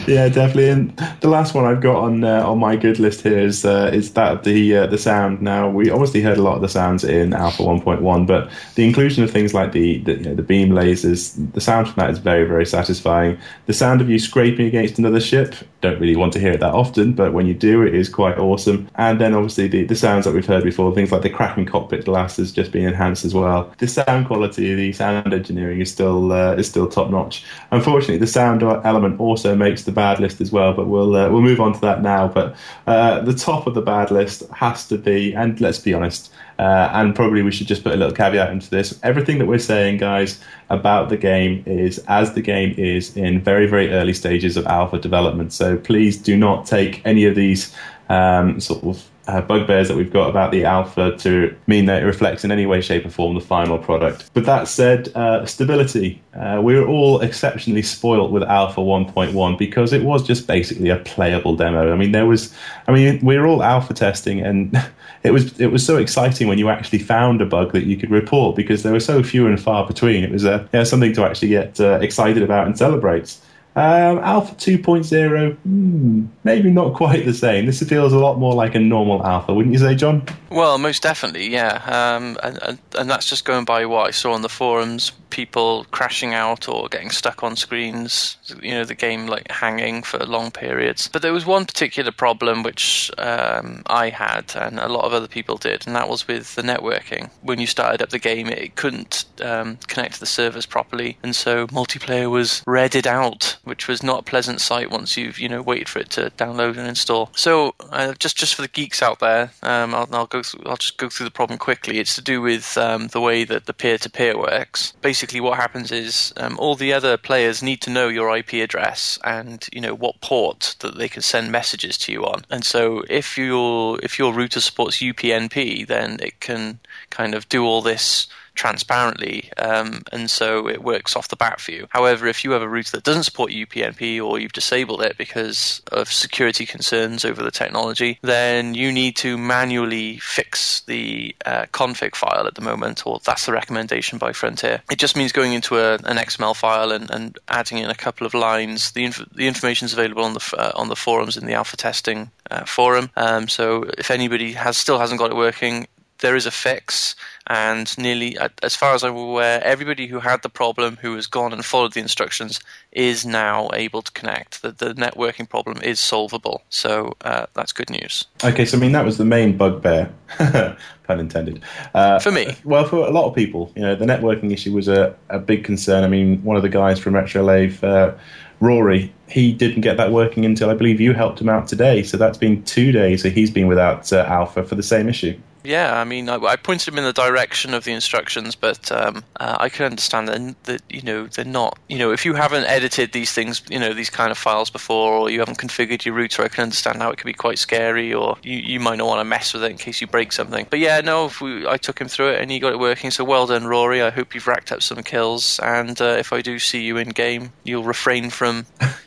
Yeah, definitely. And the last one I've got on uh, on my good list here is uh, is that the uh, the sound. Now we obviously heard a lot of the sounds in Alpha 1.1, but the inclusion of things like the the, you know, the beam lasers, the sound from that is very very satisfying. The sound of you scraping against another ship, don't really want to hear it that often, but when you do, it is quite awesome. And then obviously the, the sounds that we've heard before, things like the cracking cockpit glass has just been enhanced as well. The sound quality, the sound engineering is still uh, is still top notch. Unfortunately, the sound element also makes the bad list as well, but we'll uh, we'll move on to that now. But uh, the top of the bad list has to be, and let's be honest, uh, and probably we should just put a little caveat into this. Everything that we're saying, guys, about the game is as the game is in very, very early stages of alpha development. So please do not take any of these um, sort of uh, bugbears that we've got about the alpha to mean that it reflects in any way, shape, or form the final product. But that said, uh, stability. Uh, we were all exceptionally spoilt with Alpha 1.1 because it was just basically a playable demo. I mean, there was, I mean, we were all alpha testing, and it was it was so exciting when you actually found a bug that you could report because there were so few and far between. It was uh, yeah, something to actually get uh, excited about and celebrate. Um, Alpha 2.0, hmm, maybe not quite the same. This feels a lot more like a normal Alpha, wouldn't you say, John? Well, most definitely, yeah. Um, and, and, that's just going by what I saw on the forums people crashing out or getting stuck on screens, you know, the game like hanging for long periods. But there was one particular problem which um, I had and a lot of other people did, and that was with the networking. When you started up the game, it couldn't um, connect to the servers properly, and so multiplayer was redded out, which was not a pleasant sight once you've, you know, waited for it to download and install. So uh, just just for the geeks out there, um, I'll, I'll, go I'll just go through the problem quickly. It's to do with um, the way that the peer-to-peer works. Basically, basically what happens is um, all the other players need to know your IP address and you know what port that they can send messages to you on. And so if your if your router supports UPnP, then it can kind of do all this transparently, um, and so it works off the bat for you. However, if you have a router that doesn't support UPnP or you've disabled it because of security concerns over the technology, then you need to manually fix the uh, config file at the moment, or that's the recommendation by Frontier. It just means going into a, an XML file and, and, adding in a couple of lines. The, inf- the information is available on the uh, on the forums in the alpha testing uh, forum. Um, so if anybody has still hasn't got it working, there is a fix, and nearly, as far as I'm aware, everybody who had the problem, who has gone and followed the instructions, is now able to connect. The, the networking problem is solvable, so uh, that's good news. Okay, so I mean that was the main bugbear, pun intended. Uh, for me, well, for a lot of people, you know, the networking issue was a, a big concern. I mean, one of the guys from Retro Lave. Uh, Rory, he didn't get that working until I believe you helped him out today. So that's been two days. So he's been without uh, Alpha for the same issue. Yeah, I mean, I, I, pointed him in the direction of the instructions, but um, uh, I can understand that, that you know they're not. You know, if you haven't edited these things, you know, these kind of files before, or you haven't configured your router, I can understand how it can be quite scary, or you, you might not want to mess with it in case you break something. But yeah, no, we, I took him through it and he got it working. So well done, Rory. I hope you've racked up some kills, and uh, if I do see you in game, you'll refrain from,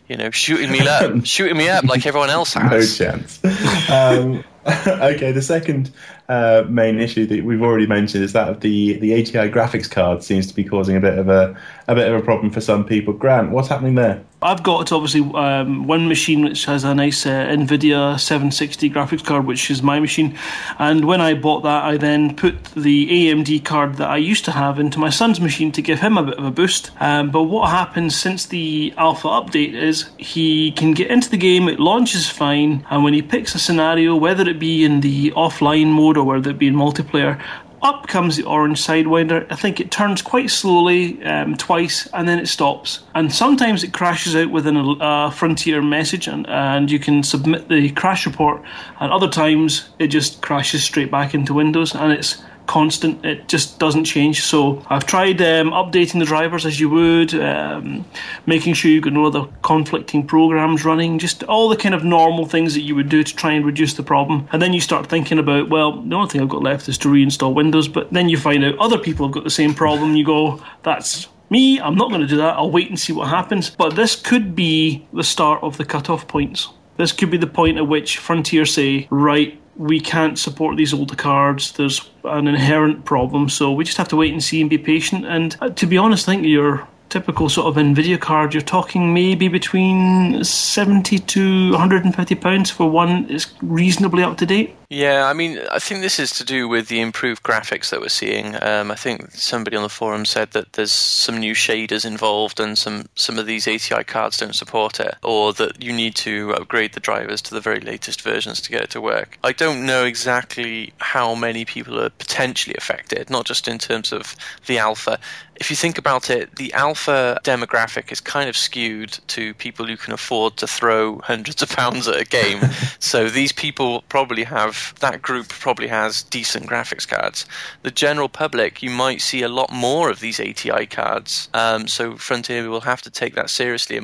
you know, shooting me up, shooting me up like everyone else has. No chance. Um, okay, the second uh, main issue that we've already mentioned is that of the the ATI graphics card seems to be causing a bit of a a bit of a problem for some people. Grant, what's happening there? I've got obviously um, one machine which has a nice uh, NVIDIA 760 graphics card, which is my machine. And when I bought that, I then put the AMD card that I used to have into my son's machine to give him a bit of a boost. Um, but what happens since the alpha update is he can get into the game, it launches fine, and when he picks a scenario, whether it be in the offline mode or whether it be in multiplayer, up comes the orange sidewinder. I think it turns quite slowly um, twice and then it stops. And sometimes it crashes out within a uh, Frontier message and, and you can submit the crash report. And other times it just crashes straight back into Windows and it's constant. It just doesn't change. So I've tried um, updating the drivers as you would, um, making sure you've got no other conflicting programs running, just all the kind of normal things that you would do to try and reduce the problem. And then you start thinking about, well, the only thing I've got left is to reinstall Windows. But then you find out other people have got the same problem. You go, that's me, I'm not going to do that. I'll wait and see what happens. But this could be the start of the cutoff points. This could be the point at which Frontier say, right, we can't support these older cards. There's an inherent problem, so we just have to wait and see and be patient. And uh, to be honest, I think your typical sort of Nvidia card, you're talking maybe between 70 to 150 pounds for one is reasonably up to date. Yeah, I mean, I think this is to do with the improved graphics that we're seeing. Um, I think somebody on the forum said that there's some new shaders involved, and some some of these ATI cards don't support it, or that you need to upgrade the drivers to the very latest versions to get it to work. I don't know exactly how many people are potentially affected, not just in terms of the alpha. If you think about it, the alpha demographic is kind of skewed to people who can afford to throw hundreds of pounds at a game. so these people probably have that group probably has decent graphics cards. The general public, you might see a lot more of these ATI cards. Um, so Frontier will have to take that seriously.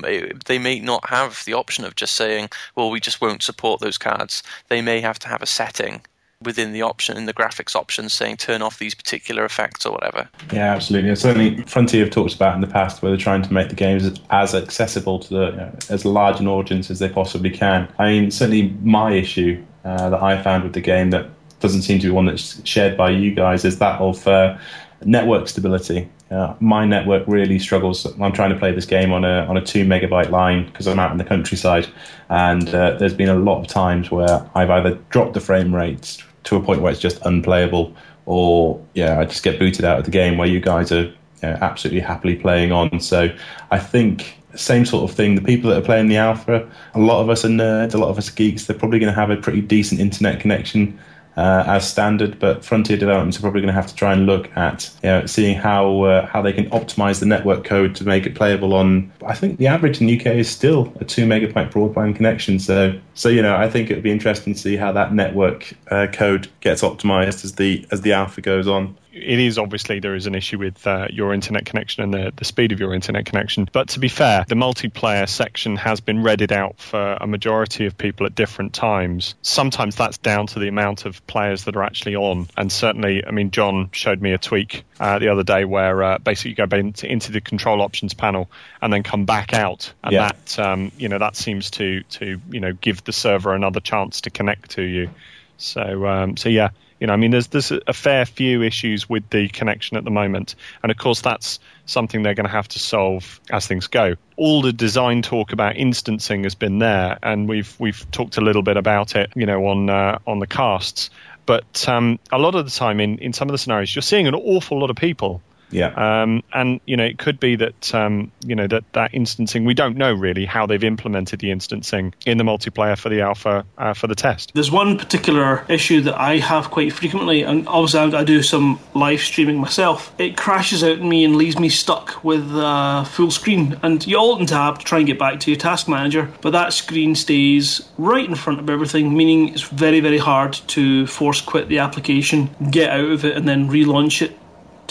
They may not have the option of just saying, "Well, we just won't support those cards." They may have to have a setting within the option in the graphics options saying turn off these particular effects or whatever. Yeah, absolutely. And certainly Frontier have talked about in the past where they're trying to make the games as accessible to the you know, as large an audience as they possibly can. I mean, certainly my issue uh, that I found with the game that doesn't seem to be one that's shared by you guys is that of uh, network stability. Uh, my network really struggles. I'm trying to play this game on a on a two megabyte line because I'm out in the countryside, and uh, there's been a lot of times where I've either dropped the frame rates to a point where it's just unplayable, or yeah, I just get booted out of the game where you guys are you know, absolutely happily playing on. So I think same sort of thing. The people that are playing the alpha, a lot of us are nerds, a lot of us are geeks. They're probably going to have a pretty decent internet connection uh, as standard, but Frontier developments are probably going to have to try and look at you know, seeing how uh, how they can optimize the network code to make it playable on. I think the average in the UK is still a two megabyte broadband connection. So so you know I think it would be interesting to see how that network uh, code gets optimized as the as the alpha goes on it is obviously there is an issue with uh, your internet connection and the, the speed of your internet connection. But to be fair, the multiplayer section has been redded out for a majority of people at different times. Sometimes that's down to the amount of players that are actually on. And certainly, I mean, John showed me a tweak uh, the other day where uh, basically you go into, into, the control options panel and then come back out, and yeah. that um, you know that seems to to you know give the server another chance to connect to you. So um, so yeah, you know, I mean, there's there's a fair few issues with the connection at the moment, and of course that's something they're going to have to solve as things go. All the design talk about instancing has been there, and we've we've talked a little bit about it, you know, on uh, on the casts. But um, a lot of the time, in, in some of the scenarios, you're seeing an awful lot of people yeah. Um, and you know, it could be that um, you know that that instancing. We don't know really how they've implemented the instancing in the multiplayer for the alpha uh, for the test. There's one particular issue that I have quite frequently, and obviously I do some live streaming myself. It crashes out in me and leaves me stuck with uh, full screen. And you alt and tab to try and get back to your task manager, but that screen stays right in front of everything, meaning it's very very hard to force quit the application, get out of it, and then relaunch it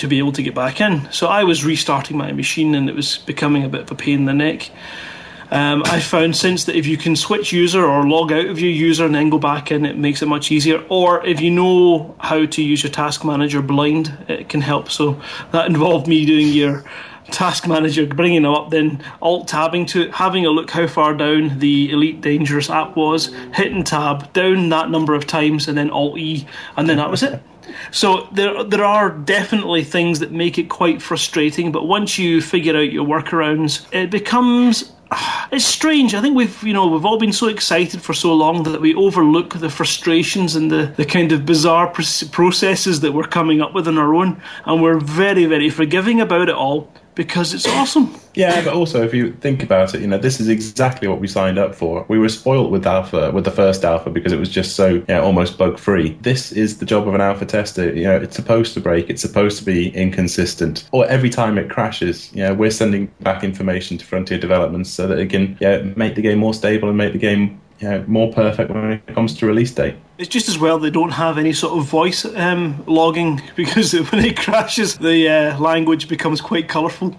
to be able to get back in. So I was restarting my machine and it was becoming a bit of a pain in the neck. Um, I found since that if you can switch user or log out of your user and then go back in, it makes it much easier. Or if you know how to use your task manager blind, it can help. So that involved me doing your task manager, bringing it up, then alt tabbing to it, having a look how far down the Elite Dangerous app was, hitting tab down that number of times, and then alt E, and then that was it. So there there are definitely things that make it quite frustrating, but once you figure out your workarounds, it becomes ah, it's strange. I think we've you know we've all been so excited for so long that we overlook the frustrations and the, the kind of bizarre processes that we're coming up with on our own, and we're very very forgiving about it all because it's awesome. Yeah, but also if you think about it, you know, this is exactly what we signed up for. We were spoiled with alpha, with the first alpha, because it was just so you know, almost bug free. This is the job of an alpha tester. You know, it's supposed to break. It's supposed to be inconsistent. Or every time it crashes, you know, we're sending back information to Frontier Developments so that it can yeah, make the game more stable and make the game you know, more perfect when it comes to release date. It's just as well they don't have any sort of voice um, logging because when it crashes, the uh, language becomes quite colourful,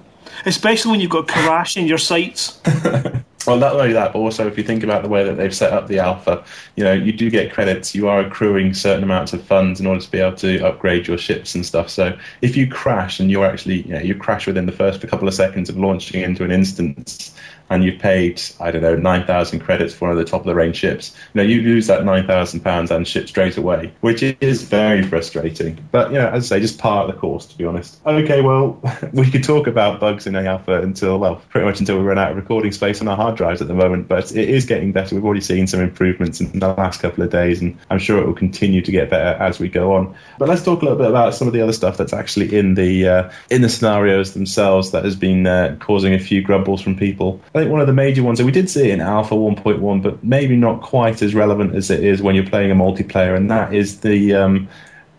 especially when you've got crash in your sights. Well, not only that, but also if you think about the way that they've set up the alpha, you know, you do get credits. You are accruing certain amounts of funds in order to be able to upgrade your ships and stuff. So if you crash and you're actually, you know, you crash within the first couple of seconds of launching into an instance, and you've paid, I don't know, 9,000 credits for one of the top of the range ships, you know, you lose that 9,000 pounds and ship straight away, which is very frustrating. But, you know, as I say, just part of the course, to be honest. Okay, well, we could talk about bugs in the alpha until, well, pretty much until we run out of recording space on our hard drives at the moment, but it is getting better. We've already seen some improvements in the last couple of days, and I'm sure it will continue to get better as we go on. But let's talk a little bit about some of the other stuff that's actually in the uh, in the scenarios themselves that has been uh, causing a few grumbles from people. I think one of the major ones, that we did see in Alpha 1.1, but maybe not quite as relevant as it is when you're playing a multiplayer, and that is the um,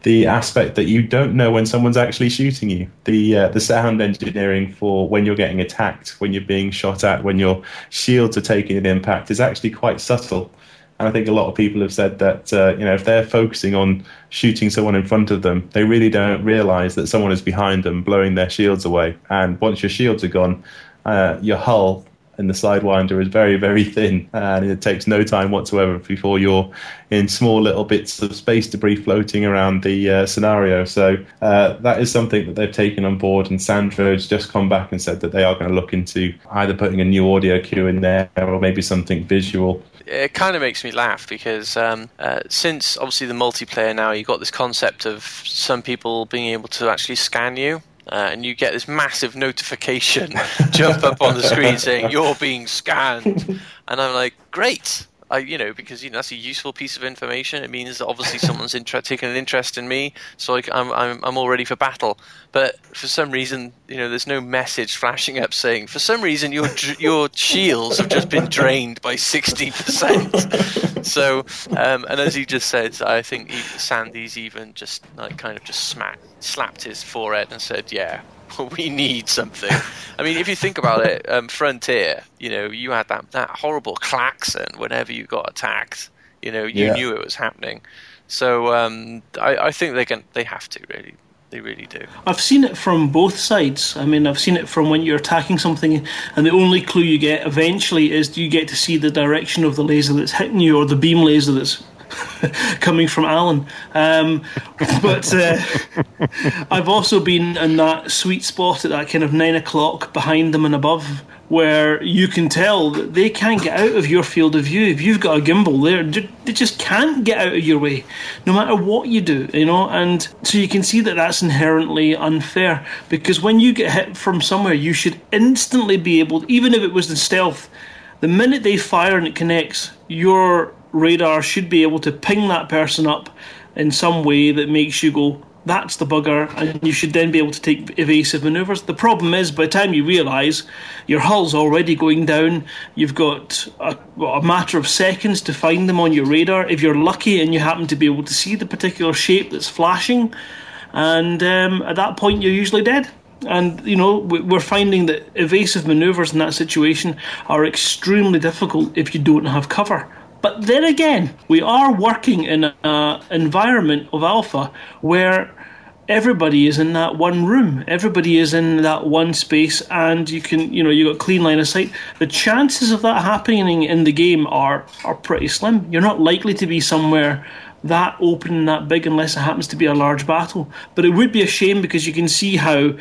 the aspect that you don't know when someone's actually shooting you. The uh, the sound engineering for when you're getting attacked, when you're being shot at, when your shields are taking an impact is actually quite subtle. And I think a lot of people have said that uh, you know if they're focusing on shooting someone in front of them, they really don't realise that someone is behind them, blowing their shields away. And once your shields are gone, uh, your hull and the sidewinder is very, very thin, and it takes no time whatsoever before you're in small little bits of space debris floating around the uh, scenario. So uh, that is something that they've taken on board, and Sandro's just come back and said that they are going to look into either putting a new audio cue in there or maybe something visual. It kind of makes me laugh because um, uh, since obviously the multiplayer now, you've got this concept of some people being able to actually scan you uh, and you get this massive notification jump up on the screen saying you're being scanned, and I'm like, great. I, you know, because you know that's a useful piece of information. It means that obviously someone's inter- taken an interest in me, so I, am I'm I'm all ready for battle. But for some reason, you know, there's no message flashing up saying, for some reason, your your shields have just been drained by sixty percent. So, um, and as he just said, I think Sandy's even just like kind of just smacked, slapped his forehead and said, "Yeah, we need something. I mean, if you think about it, um, Frontier, you know, you had that, that horrible klaxon whenever you got attacked. You know, you yeah. knew it was happening. So um, I, I, think they can, they have to really. They really do. I've seen it from both sides. I mean, I've seen it from when you're attacking something, and the only clue you get eventually is do you get to see the direction of the laser that's hitting you or the beam laser that's coming from Allen. Um, but uh, I've also been in that sweet spot at that kind of nine o'clock behind them and above, where you can tell that they can't get out of your field of view. If you've got a gimbal, there they just can't get out of your way, no matter what you do. You know, and so you can see that that's inherently unfair because when you get hit from somewhere, you should instantly be able, even if it was in stealth. The minute they fire and it connects, your radar should be able to ping that person up in some way that makes you go, that's the bugger, and you should then be able to take evasive maneuvers. The problem is, by the time you realise your hull's already going down, you've got a, a, matter of seconds to find them on your radar. If you're lucky and you happen to be able to see the particular shape that's flashing, and um, at that point you're usually dead. And you know we're finding that evasive maneuvers in that situation are extremely difficult if you don't have cover. But then again, we are working in an environment of alpha where everybody is in that one room. Everybody is in that one space, and you can, you know, you got clean line of sight. The chances of that happening in the game are are pretty slim. You're not likely to be somewhere that open and that big unless it happens to be a large battle. But it would be a shame because you can see how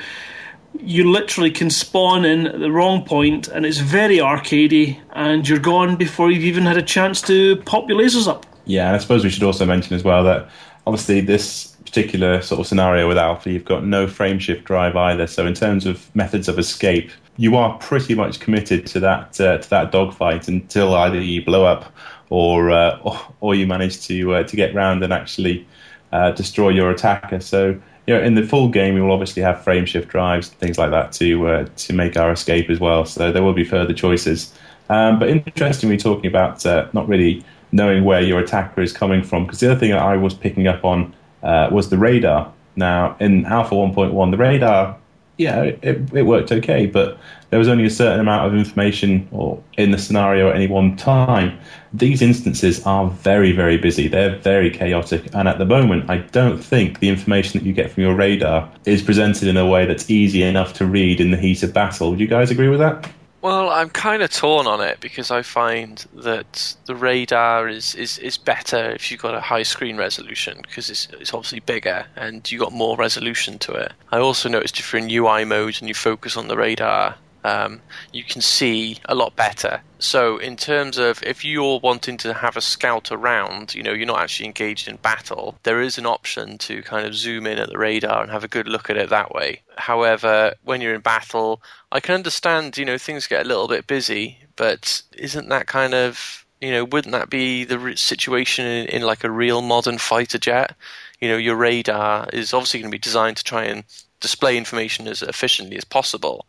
you literally can spawn in at the wrong point and it's very arcadey and you're gone before you've even had a chance to pop your lasers up. Yeah, and I suppose we should also mention as well that obviously this particular sort of scenario with Alpha, you've got no frameshift drive either. So in terms of methods of escape, you are pretty much committed to that uh, to that dogfight until either you blow up or uh, or, or, you manage to uh, to get round and actually uh, destroy your attacker. So you know, in the full game, we will obviously have frame shift drives, things like that, to uh, to make our escape as well. So there will be further choices. Um, but interestingly, talking about uh, not really knowing where your attacker is coming from, because the other thing that I was picking up on uh, was the radar. Now, in Alpha 1.1, the radar yeah, it, it worked okay, but there was only a certain amount of information or in the scenario at any one time. These instances are very, very busy. They're very chaotic, and at the moment, I don't think the information that you get from your radar is presented in a way that's easy enough to read in the heat of battle. Would you guys agree with that? Well, I'm kind of torn on it because I find that the radar is, is, is better if you've got a high screen resolution because it's, it's obviously bigger and you've got more resolution to it. I also noticed if you're in UI mode and you focus on the radar, um, you can see a lot better. So, in terms of if you're wanting to have a scout around, you know, you're not actually engaged in battle, there is an option to kind of zoom in at the radar and have a good look at it that way. However, when you're in battle, I can understand, you know, things get a little bit busy, but isn't that kind of, you know, wouldn't that be the situation in, in like a real modern fighter jet? You know, your radar is obviously going to be designed to try and display information as efficiently as possible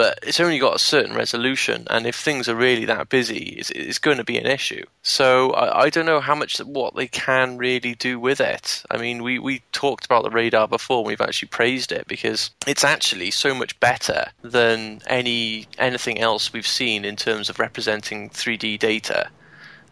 but it's only got a certain resolution, and if things are really that busy, it's, it's going to be an issue. So I, I, don't know how much what they can really do with it. I mean, we, we talked about the radar before, and we've actually praised it because it's actually so much better than any anything else we've seen in terms of representing 3D data.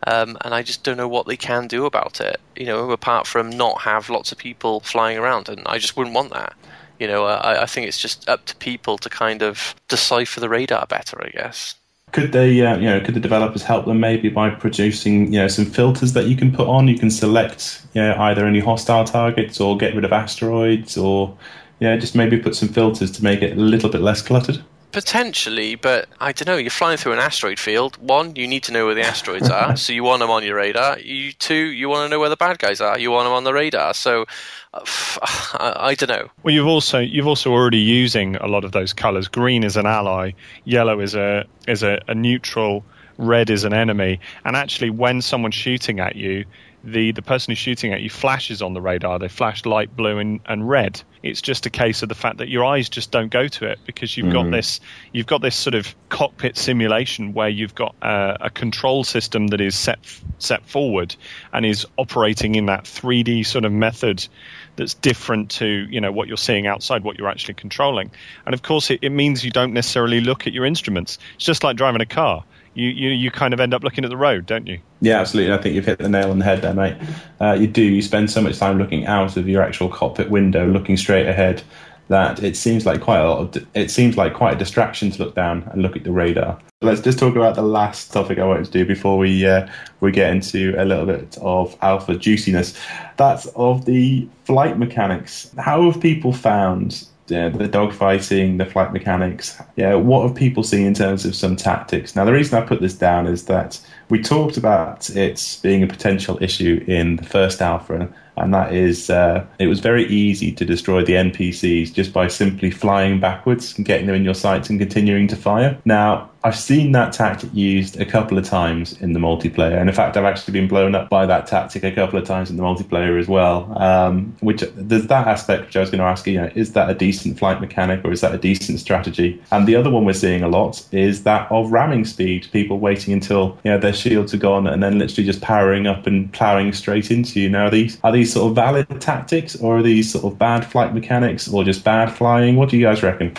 Um, and I just don't know what they can do about it. You know, apart from not have lots of people flying around, and I just wouldn't want that. You know, I, I think it's just up to people to kind of decipher the radar better, I guess. Could they, uh, you know, could the developers help them maybe by producing, you know, some filters that you can put on? You can select, you know, either any hostile targets or get rid of asteroids, or, yeah, just maybe put some filters to make it a little bit less cluttered. Potentially, but I don't know. You're flying through an asteroid field. One, you need to know where the asteroids are, so you want them on your radar. You two, you want to know where the bad guys are. You want them on the radar. So uh, I, I, don't know. Well, you've also you've also already using a lot of those colours. Green is an ally, yellow is a is a, a neutral, red is an enemy. And actually, when someone's shooting at you, the, the person who's shooting at you flashes on the radar. They flash light blue and, and red. It's just a case of the fact that your eyes just don't go to it because you've mm-hmm. got this you've got this sort of cockpit simulation where you've got a, a control system that is set set forward and is operating in that 3D sort of method that's different to you know what you're seeing outside, what you're actually controlling. And of course, it, it means you don't necessarily look at your instruments. It's just like driving a car you, you, you kind of end up looking at the road, don't you? Yeah, absolutely. I think you've hit the nail on the head there, mate. Uh, you do. You spend so much time looking out of your actual cockpit window, looking straight ahead, that it seems like quite a lot. Of, it seems like quite a distraction to look down and look at the radar. Let's just talk about the last topic I wanted to do before we uh, we get into a little bit of alpha juiciness. That's of the flight mechanics. How have people found yeah, the dogfighting, the flight mechanics. Yeah, what have people seen in terms of some tactics? Now, the reason I put this down is that we talked about it being a potential issue in the first alpha, and that is uh, it was very easy to destroy the NPCs just by simply flying backwards and getting them in your sights and continuing to fire. Now, I've seen that tactic used a couple of times in the multiplayer, and in fact, I've actually been blown up by that tactic a couple of times in the multiplayer as well. Um, which there's that aspect which I was going to ask you: know, is that a decent flight mechanic or is that a decent strategy? And the other one we're seeing a lot is that of ramming speed. People waiting until you know their shields are gone and then literally just powering up and ploughing straight into you. Now, are these are these sort of valid tactics, or are these sort of bad flight mechanics, or just bad flying? What do you guys reckon?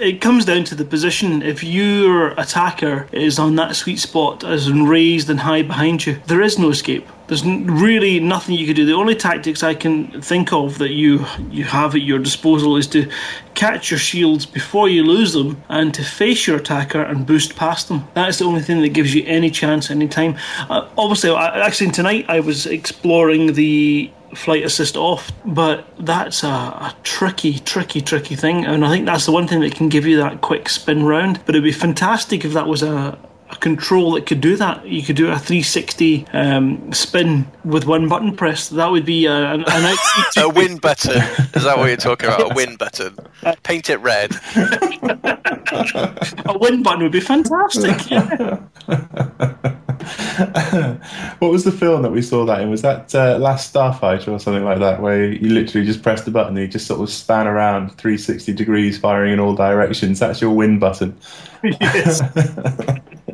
It comes down to the position. If your attacker is on that sweet spot, as in raised and high behind you, there is no escape. There's really nothing you can do. The only tactics I can think of that you you have at your disposal is to catch your shields before you lose them and to face your attacker and boost past them. That's the only thing that gives you any chance any time. Uh, obviously, I, actually tonight I was exploring the flight assist off, but that's a, a, tricky, tricky, tricky thing. And I think that's the one thing that can give you that quick spin round. But it'd be fantastic if that was a, a control that could do that. You could do a 360 um, spin with one button press. That would be a, an, an a win button. Is that what you're talking about? A win button. Paint it red. a win button would be fantastic. Yeah. what was the film that we saw that in? Was that uh, Last Starfighter or something like that, where you literally just press the button and you just sort of span around 360 degrees, firing in all directions? That's your win button. Yes.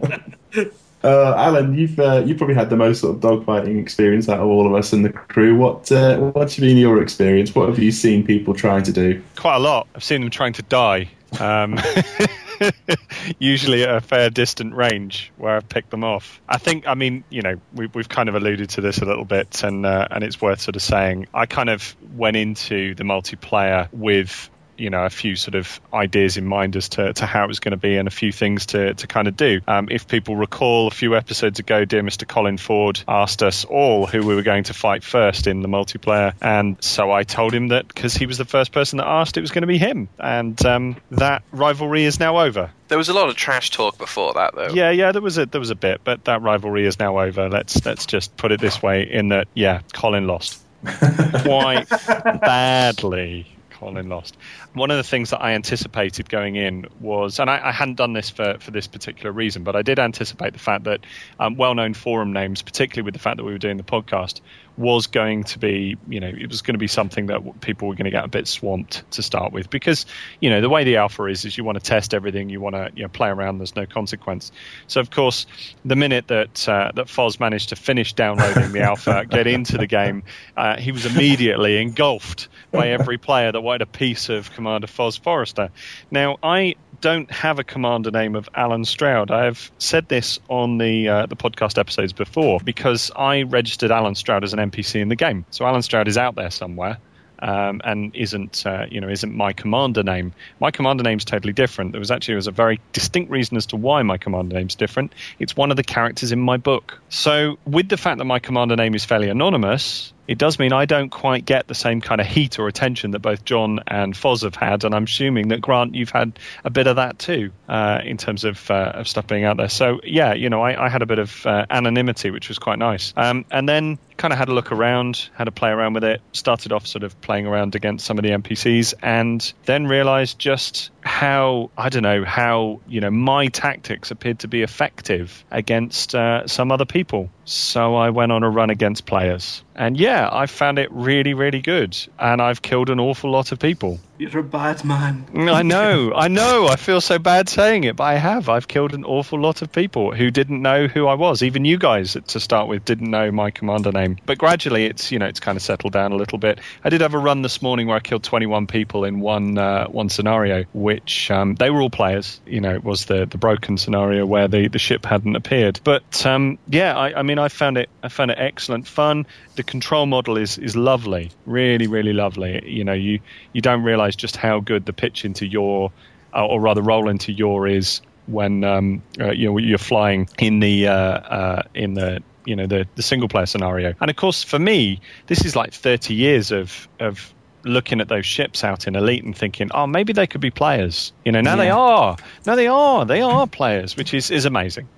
Uh, Allen, you've uh, you probably had the most sort of dogfighting experience out of all of us in the crew. What uh, what's been your experience? What have you seen people trying to do? Quite a lot. I've seen them trying to die. Um, usually at a fair distant range where I've picked them off. I think, I mean, you know, we, have kind of alluded to this a little bit, and uh, and it's worth sort of saying. I kind of went into the multiplayer with you know a few sort of ideas in mind as to, to how it was going to be and a few things to, to kind of do. Um, if people recall, a few episodes ago, dear Mr. Colin Ford asked us all who we were going to fight first in the multiplayer, and so I told him that because he was the first person that asked, it was going to be him, and um, that rivalry is now over. There was a lot of trash talk before that, though. Yeah, yeah, there was a there was a bit, but that rivalry is now over. Let's let's just put it this way: in that, yeah, Colin lost quite badly. Colin lost. One of the things that I anticipated going in was, and I, I hadn't done this for, for this particular reason, but I did anticipate the fact that um, well known forum names, particularly with the fact that we were doing the podcast, was going to be, you know, it was going to be something that people were going to get a bit swamped to start with because, you know, the way the alpha is, is you want to test everything, you want to, you know, play around. There's no consequence. So of course, the minute that uh, that Foz managed to finish downloading the alpha, get into the game, uh, he was immediately engulfed by every player that wanted a piece of Commander Foz Forrester. Now, I don't have a commander name of Allen Stroud. I have said this on the uh, the podcast episodes before because I registered Allen Stroud as an NPC in the game. So Allen Stroud is out there somewhere. Um, and isn't uh, you know isn't my commander name. My commander name's totally different. There was actually there was a very distinct reason as to why my commander name's different. It's one of the characters in my book. So with the fact that my commander name is fairly anonymous, it does mean I don't quite get the same kind of heat or attention that both John and Foz have had, and I'm assuming that Grant, you've had a bit of that too uh, in terms of, uh, of stuff being out there. So yeah, you know, I, I had a bit of uh, anonymity, which was quite nice. Um, and then kind of had a look around, had a play around with it. Started off sort of playing around against some of the NPCs, and then realised just how I don't know how you know my tactics appeared to be effective against uh, some other people. So I went on a run against players, and yeah, I found it really, really good, and I've killed an awful lot of people. You're a bad man. I know, I know. I feel so bad saying it, but I have. I've killed an awful lot of people who didn't know who I was. Even you guys, to start with, didn't know my commander name. But gradually, it's you know it's kind of settled down a little bit. I did have a run this morning where I killed 21 people in one uh, one scenario, which um, they were all players. You know, it was the the broken scenario where the, the ship hadn't appeared. But um, yeah, I, I mean, I found it I found it excellent fun. The control model is is lovely, really, really lovely. You know, you you don't realize just how good the pitch into your, uh, or rather roll into your is when um, uh, you know you're flying in the uh, uh, in the you know the the single player scenario. And of course, for me, this is like 30 years of of looking at those ships out in Elite and thinking, oh, maybe they could be players. You know, now yeah. they are. Now they are. They are players, which is is amazing.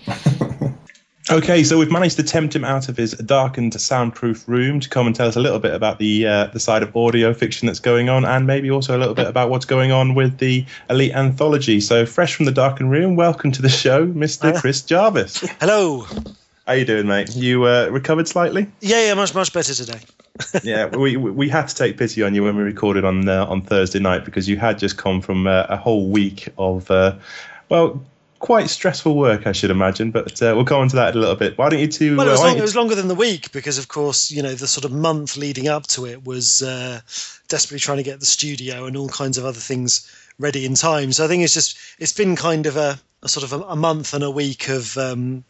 Okay, so we've managed to tempt him out of his darkened, soundproof room to come and tell us a little bit about the uh, the side of audio fiction that's going on, and maybe also a little bit about what's going on with the Elite Anthology. So, fresh from the darkened room, welcome to the show, Mister Chris Jarvis. Hello. How you doing, mate? You uh, recovered slightly? Yeah, yeah, much much better today. yeah, we we had to take pity on you when we recorded on uh, on Thursday night because you had just come from uh, a whole week of uh, well quite stressful work, I should imagine. But uh, we'll go on to that in a little bit. Why don't you two? Well, it was, uh, long, it was, longer than the week because, of course, you know the sort of month leading up to it was uh, desperately trying to get the studio and all kinds of other things ready in time. So I think it's just it's been kind of a, a sort of a, a, month and a week of. Um,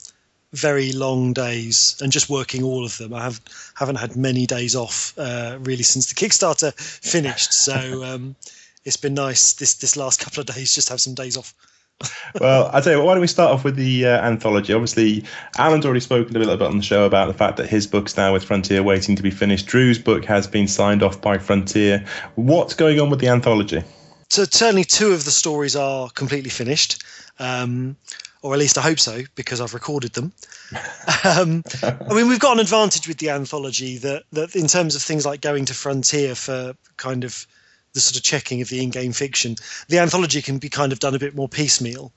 very long days and just working all of them. I have haven't had many days off uh, really since the Kickstarter finished, so um, it's been nice this this last couple of days just have some days off well, I tell you what, why don't we start off with the uh, anthology? Obviously, Allen's already spoken a little bit on the show about the fact that his book's now with Frontier waiting to be finished. Drew's book has been signed off by Frontier. What's going on with the anthology? So, certainly, two of the stories are completely finished. Um, or at least I hope so, because I've recorded them. Um, I mean, we've got an advantage with the anthology that, that, in terms of things like going to Frontier for kind of the sort of checking of the in-game fiction. The anthology can be kind of done a bit more piecemeal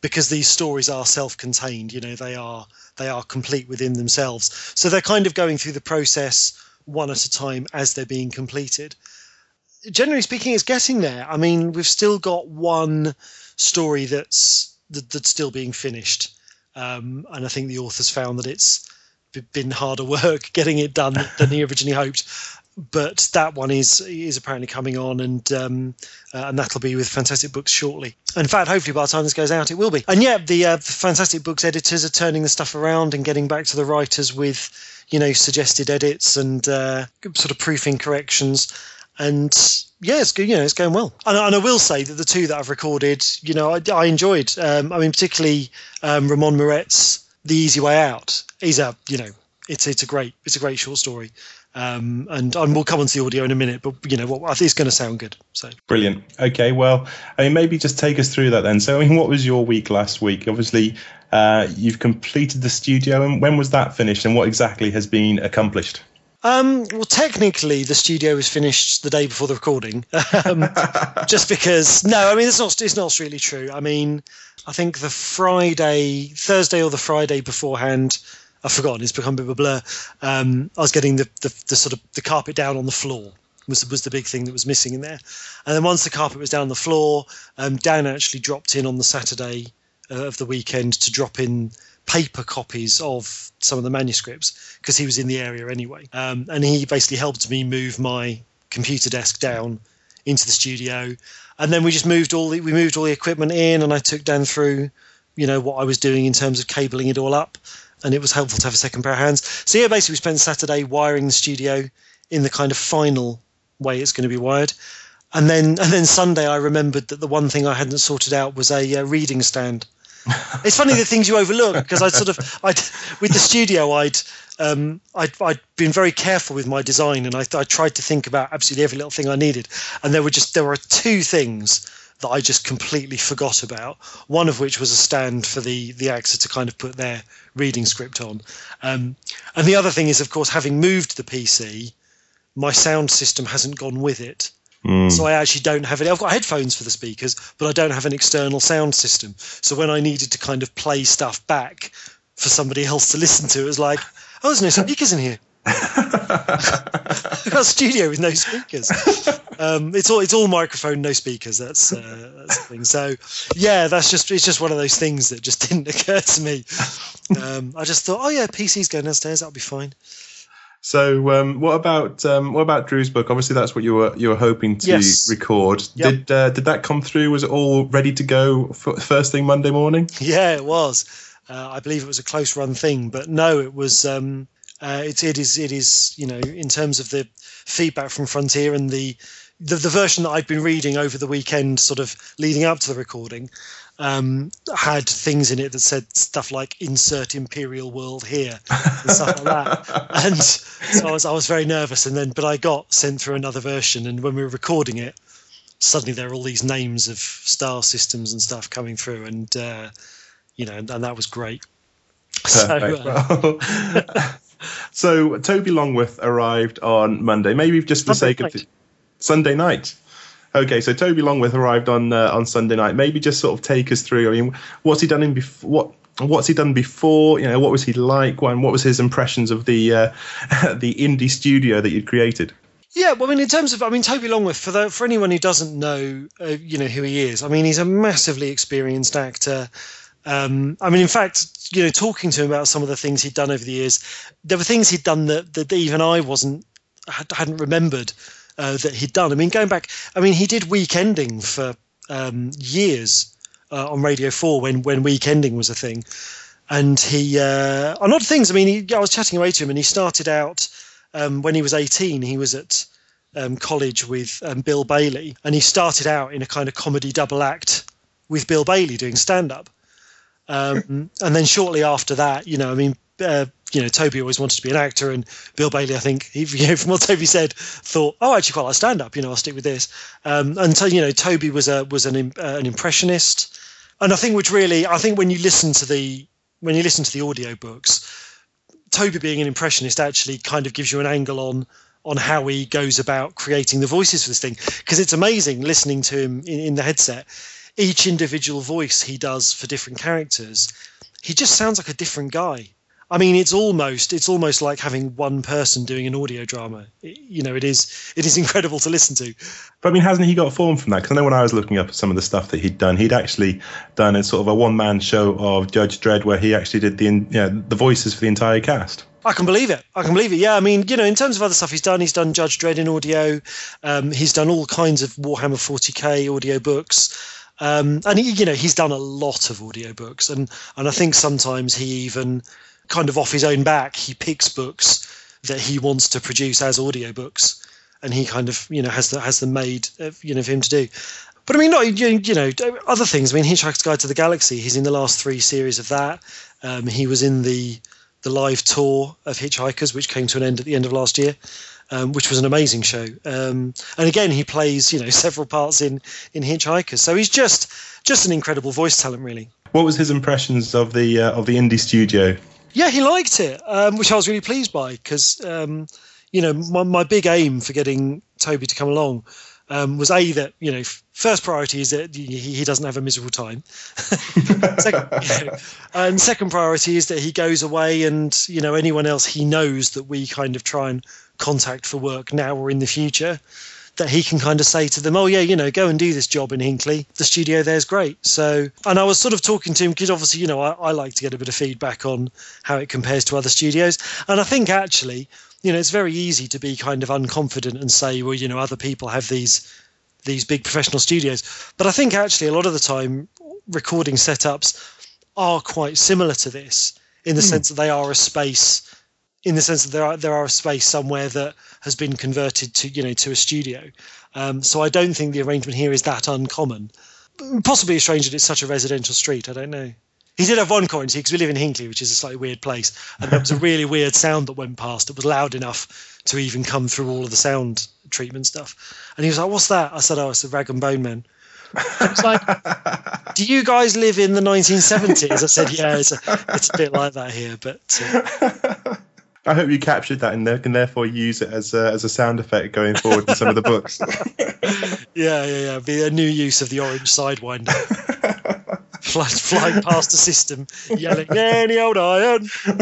because these stories are self-contained. You know, they are they are complete within themselves. So they're kind of going through the process one at a time as they're being completed. Generally speaking, it's getting there. I mean, we've still got one story that's that, that's still being finished. um, and I think the authors found that it's been harder work getting it done than he originally hoped. But that one is is apparently coming on, and um, uh, and that'll be with Fantastic Books shortly. In fact, hopefully by the time this goes out, it will be. And yeah, the, uh, the Fantastic Books editors are turning the stuff around and getting back to the writers with you know suggested edits and uh, sort of proofing corrections and yeah, it's good. You know, it's going well. And, and, I will say that the two that I've recorded, you know, I, I enjoyed. Um, I mean, particularly um, Ramon Moret's "The Easy Way Out." He's a, you know, it's it's a great it's a great short story. Um, and, and we'll come on to the audio in a minute, but you know what I think it's going to sound good. So brilliant. Okay, well, I mean, maybe just take us through that then. So, I mean, what was your week last week? Obviously, uh, you've completed the studio, and when was that finished, and what exactly has been accomplished? Um, well, technically, the studio was finished the day before the recording, um, just because. No, I mean it's not. It's not really true. I mean, I think the Friday, Thursday, or the Friday beforehand, I've forgotten. It's become a bit of a blur. Um, I was getting the, the, the sort of the carpet down on the floor was was the big thing that was missing in there, and then once the carpet was down on the floor, um, Dan actually dropped in on the Saturday uh, of the weekend to drop in paper copies of some of the manuscripts because he was in the area anyway. Um, and he basically helped me move my computer desk down into the studio, and then we just moved all the we moved all the equipment in, and I took Dan through, you know, what I was doing in terms of cabling it all up, and it was helpful to have a second pair of hands. So yeah, basically we spent Saturday wiring the studio in the kind of final way it's going to be wired. And then, and then Sunday, I remembered that the one thing I hadn't sorted out was a uh, reading stand it's funny the things you overlook because I sort of I with the studio I'd um, I'd, I'd been very careful with my design and I, I tried to think about absolutely every little thing I needed and there were just there were two things that I just completely forgot about. One of which was a stand for the the AXA to kind of put their reading script on, um, and the other thing is, of course, having moved the PC, my sound system hasn't gone with it. Mm. So I actually don't have it. I've got headphones for the speakers, but I don't have an external sound system. So when I needed to kind of play stuff back for somebody else to listen to, it was like, oh, there's no speakers in here. I've got a studio with no speakers. Um, it's all it's all microphone, no speakers. That's uh, that's the thing. So yeah, that's just it's just one of those things that just didn't occur to me. Um, I just thought, oh yeah, PC's going downstairs. That'll be fine. So, um, what about um, what about Drew's book? Obviously, that's what you were you were hoping to yes. record. Yep. Did uh, did that come through? Was it all ready to go first thing Monday morning? Yeah, it was. Uh, I believe it was a close run thing, but no, it was. Um, uh, it, it is it is you know in terms of the feedback from Frontier and the, the the version that I've been reading over the weekend, sort of leading up to the recording um, had things in it that said stuff like "insert Imperial World here" and stuff like that. And so I was I was very nervous, and then but I got sent through another version, and when we were recording it, suddenly there were all these names of star systems and stuff coming through, and uh, you know, and, and, that was great. Perfect. So, uh, so Toby Longworth arrived on Monday. Maybe just for the sake of Sunday night. Okay, so Toby Longworth arrived on uh, on Sunday night. Maybe just sort of take us through. I mean, what's he done in before? What what's he done before? You know, what was he like? When what was his impressions of the uh, the indie studio that you'd created? Yeah, well, I mean, in terms of, I mean, Toby Longworth, for the, for anyone who doesn't know, uh, you know, who he is. I mean, he's a massively experienced actor. Um, I mean, in fact, you know, talking to him about some of the things he'd done over the years, there were things he'd done that, that even I wasn't hadn't remembered uh, that he'd done. I mean, going back, I mean, he did Weekending for um, years uh, on Radio Four when when Weekending was a thing, and he uh, on odd things. I mean, he, I was chatting away to him, and he started out um, when he was eighteen. He was at um, college with um, Bill Bailey, and he started out in a kind of comedy double act with Bill Bailey doing stand up. Um, and then shortly after that, you know, I mean, uh, you know, Toby always wanted to be an actor, and Bill Bailey, I think, he, you know, from what Toby said, thought, oh, I actually quite like stand up. You know, I'll stick with this. Um, and so, you know, Toby was a was an uh, an impressionist, and I think which really, I think when you listen to the when you listen to the audio books, Toby being an impressionist actually kind of gives you an angle on on how he goes about creating the voices for this thing because it's amazing listening to him in, in the headset. Each individual voice he does for different characters, he just sounds like a different guy I mean, it's almost it's almost like having one person doing an audio drama. It, you know, it is it is incredible to listen to. But I mean, hasn't he got form from that? Because I know when I was looking up some of the stuff that he'd done, he'd actually done a sort of a one man show of Judge Dredd where he actually did the you know, the voices for the entire cast. I can believe it. I can believe it. Yeah, I mean, you know, in terms of other stuff he's done, he's done Judge Dredd in audio. Um, he's done all kinds of Warhammer 40k audio books. Um, and he, you know, he's done a lot of audio books, and and I think sometimes he even kind of off his own back he picks books that he wants to produce as audio books, and he kind of you know has the has them made you know for him to do. But I mean, not you know other things. I mean, Hitchhiker's Guide to the Galaxy. He's in the last three series of that. Um, he was in the the live tour of Hitchhikers, which came to an end at the end of last year, um, which was an amazing show. Um, and again, he plays you know several parts in in Hitchhikers, so he's just just an incredible voice talent, really. What was his impressions of the uh, of the indie studio? Yeah, he liked it, um, which I was really pleased by because um, you know my, my big aim for getting Toby to come along um, was a that you know first priority is that he, he doesn't have a miserable time, second, you know, and second priority is that he goes away and you know anyone else he knows that we kind of try and contact for work now or in the future that he can kind of say to them, oh, yeah, you know, go and do this job in Hinkley. The studio there's great. So, and I was sort of talking to him because obviously, you know, I, I like to get a bit of feedback on how it compares to other studios. And I think actually, you know, it's very easy to be kind of unconfident and say, well, you know, other people have these these big professional studios. But I think actually a lot of the time recording setups are quite similar to this in the mm. sense that they are a space in the sense that there are there are a space somewhere that has been converted to you know to a studio. Um, so I don't think the arrangement here is that uncommon. Possibly strange that it's such a residential street. I don't know. He did have one quarantine because we live in Hinkley, which is a slightly weird place, and there was a really weird sound that went past. It was loud enough to even come through all of the sound treatment stuff. And he was like, "What's that?" I said, "Oh, it's a Rag and Bone Man." It's like, do you guys live in the 1970s? I said, yeah, it's a, it's a bit like that here, but. Uh, I hope you captured that and can therefore use it as a, as a sound effect going forward in some of the books. yeah, yeah, yeah. Be a new use of the orange sidewinder. Fly, flying past the system, yelling, "Any old iron!" uh,